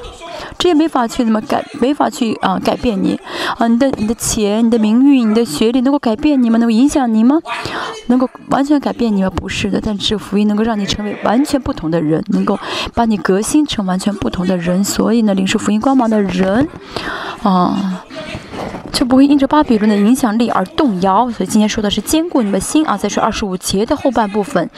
这也没法去怎么改，没法去啊改变你，啊你的你的钱、你的名誉、你的学历能够改变你吗？能够影响你吗？能够完全改变你吗？不是的，但是福音能够让你成为完全不同的人，能够把你革新成完全不同的人。所以呢，领受福音光芒的人，啊。就不会因着巴比伦的影响力而动摇。所以今天说的是坚固你们的心啊。再说二十五节的后半部分，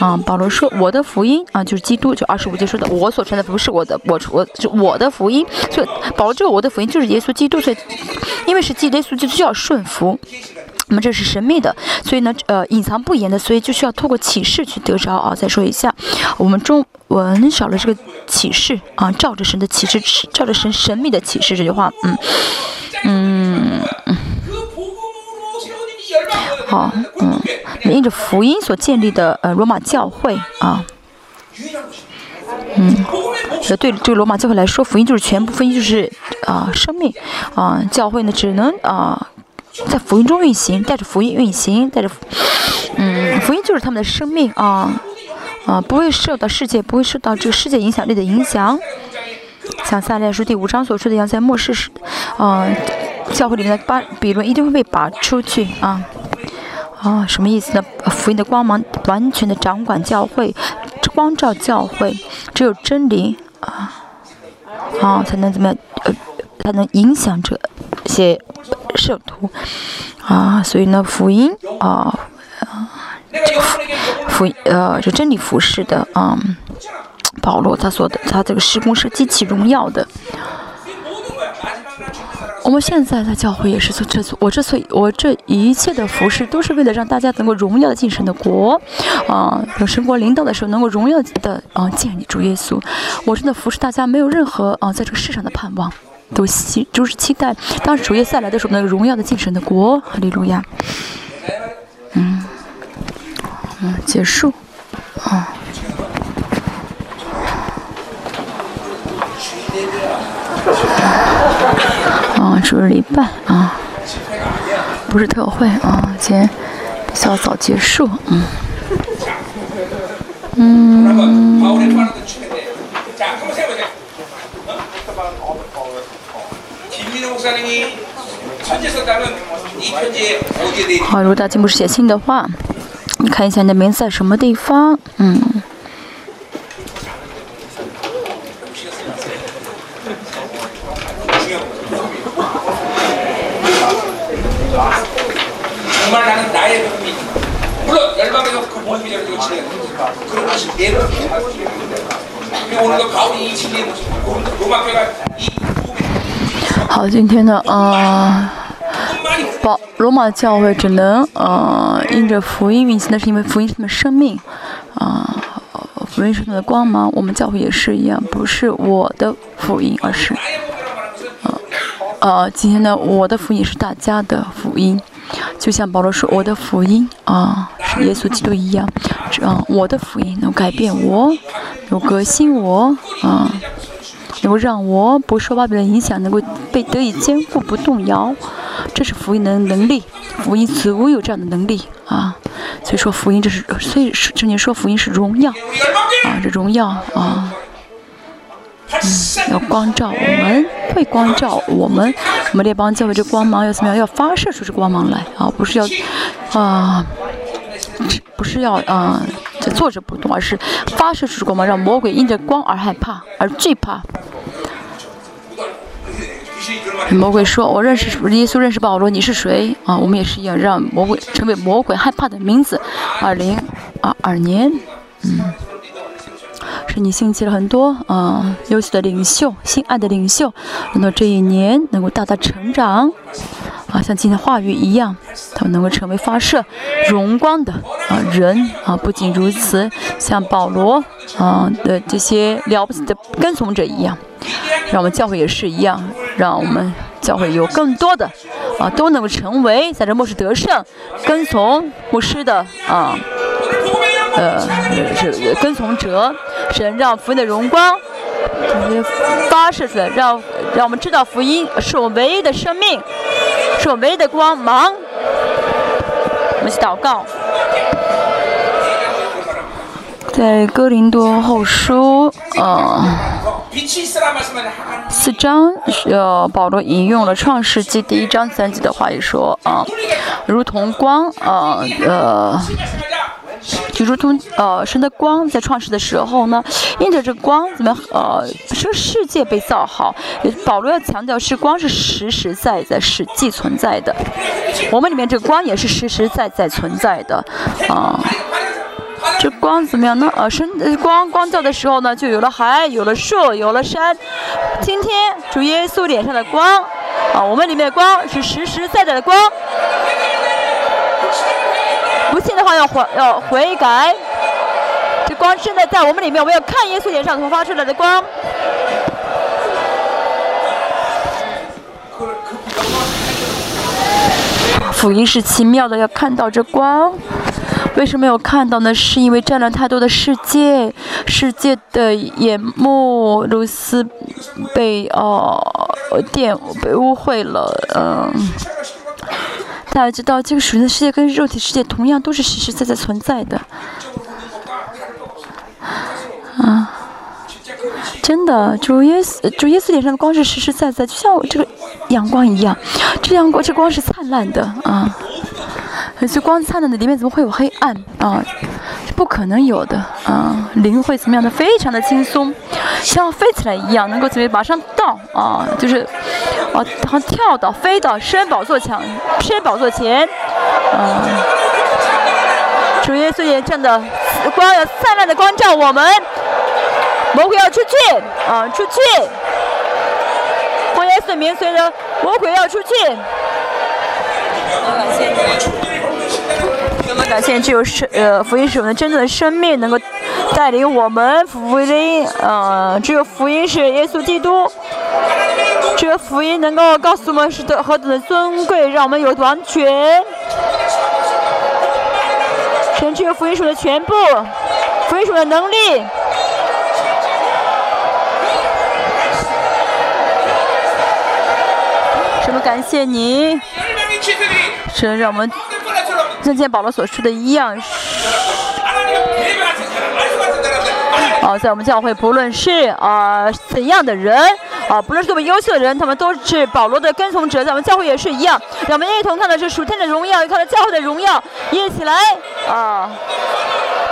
啊，保罗说我的福音啊就是基督。就二十五节说的我所传的不是我的，我我就我的福音。所以保罗这个我的福音就是耶稣基督。所以因为是基耶稣，就需要顺服。那么这是神秘的，所以呢，呃，隐藏不言的，所以就需要透过启示去得着啊。再说一下，我们中文少了这个启示啊，照着神的启示，照着神神秘的启示这句话，嗯嗯，好，嗯，印着福音所建立的呃罗马教会啊，嗯，对这个罗马教会来说，福音就是全部，福音就是啊生命啊，教会呢只能啊。在福音中运行，带着福音运行，带着，嗯，福音就是他们的生命啊啊，不会受到世界，不会受到这个世界影响力的影响。像撒列书第五章所说的一样，在末世时，啊，教会里面的巴比伦一定会被拔出去啊啊，什么意思呢？福音的光芒完全的掌管教会，光照教会，只有真理啊啊才能怎么样？呃，才能影响这些。圣徒啊，所以呢，福音啊啊，福呃，这真理服饰的啊，保罗他说的，他这个施工是极其荣耀的。我们现在在教会也是做这，我这所以我这一切的服饰都是为了让大家能够荣耀的进神的国，啊，有神国领导的时候能够荣耀的啊见你主耶稣。我真的服侍大家没有任何啊在这个世上的盼望。都期就是期待，当主耶稣再来的时候，那个荣耀的进神的国，哈利路亚。嗯，嗯，结束，啊，啊，主日礼拜啊，不是特会啊，今天比较早结束，嗯，嗯。好，如果大家不是写信的话，你看一下你的名字在什么地方？嗯。好，今天呢，呃，保罗马教会只能呃，因着福音运行，那是因为福音是他们生命，啊，福音是他们的光芒。我们教会也是一样，不是我的福音，而是，呃，呃，今天呢，我的福音是大家的福音，就像保罗说，我的福音啊，是耶稣基督一样，这样我的福音能改变我，能革新我，啊。能够让我不受外边的影响，能够被得以坚固不动摇，这是福音的能力。福音足有这样的能力啊！所以说福音这是，所以圣经说福音是荣耀啊，这荣耀啊，嗯，要光照我们，会光照我们，我们列邦教会这光芒要怎么样？要发射出这光芒来啊，不是要啊，不是要啊。坐着不动，而是发射出光芒，让魔鬼因着光而害怕，而惧怕。魔鬼说：“我认识耶稣，认识保罗，你是谁？”啊，我们也是一样，让魔鬼成为魔鬼害怕的名字。二零二二年，嗯，是你兴起了很多啊优秀的领袖，心爱的领袖，让到这一年能够大大成长。啊，像今天话语一样，他们能够成为发射荣光的啊人啊。不仅如此，像保罗啊的这些了不起的跟从者一样，让我们教会也是一样，让我们教会有更多的啊都能够成为在这末世得胜跟从牧师的啊呃是跟从者，神让福音的荣光这些发射出来，让让我们知道福音是我唯一的生命。是我唯一的光芒。我们去祷告，在哥林多后书，呃，四章，呃，保罗引用了创世纪第一章三节的话语说，啊，如同光，啊，呃。就如同呃，神的光在创世的时候呢，因着这光怎么呃，这个世界被造好。保罗要强调是光是实实在在、实际存在的。我们里面这个光也是实实在在存在的啊。这光怎么样呢？呃，神光光照的时候呢，就有了海，有了树，有了山。今天主耶稣脸上的光啊，我们里面的光是实实在在的光。不信的话要悔要悔改。这光现在在我们里面，我们要看耶稣脸上所发出来的光。福音是奇妙的，要看到这光。为什么没有看到呢？是因为占了太多的世界，世界的眼目如斯被哦玷被污秽了，嗯。大家知道，这个属灵的世界跟肉体世界同样都是实实在在存在的。啊，真的，主耶稣主耶稣脸上的光是实实在在，就像这个阳光一样，这阳光这光是灿烂的啊。这光灿烂的里面怎么会有黑暗啊？不可能有的啊！灵会怎么样的？非常的轻松，像飞起来一样，能够怎么马上到啊？就是啊，好像跳到、飞到升宝座前，升宝座前，啊！主耶稣也站的光要灿烂的光照我们，魔鬼要出去啊，出去！光耶稣名随着魔鬼要出去。感谢你。那么感谢，只有生呃福音是我们真正的生命，能够带领我们福音。呃，只有福音是耶稣基督，只有福音能够告诉我们是的何等的尊贵，让我们有完全。神只有福音书的全部，福音书的能力。什么？感谢你，神让我们。像见保罗所说的一样，好，在我们教会，不论是啊怎样的人，啊，不论是多么优秀的人，他们都是保罗的跟从者。咱们教会也是一样，让我们一同看的是属天的荣耀，看到教会的荣耀，一起来啊，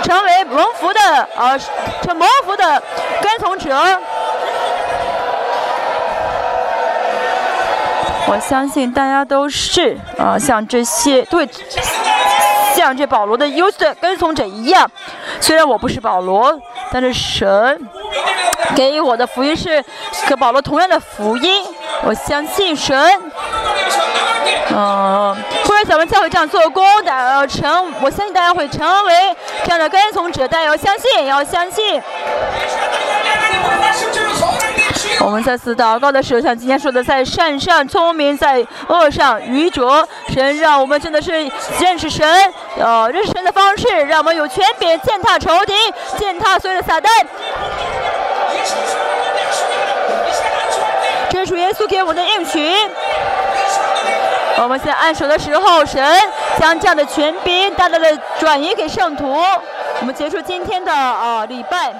成为蒙福的啊，成蒙福的跟从者。我相信大家都是啊，像这些对。像这保罗的优秀的跟从者一样，虽然我不是保罗，但是神给予我的福音是和保罗同样的福音。我相信神，嗯，或者咱们教会这样做工，大家要成，我相信大家会成为这样的跟从者，大家要相信，要相信。我们再次祷告的时候，像今天说的，在善上聪明，在恶上愚拙。神让我们真的是认识神，呃，认识神的方式，让我们有权柄践踏仇敌，践踏所有的撒旦。这是耶稣给我们的应许。我们在按手的时候，神将这样的权柄大大的转移给圣徒。我们结束今天的啊礼拜。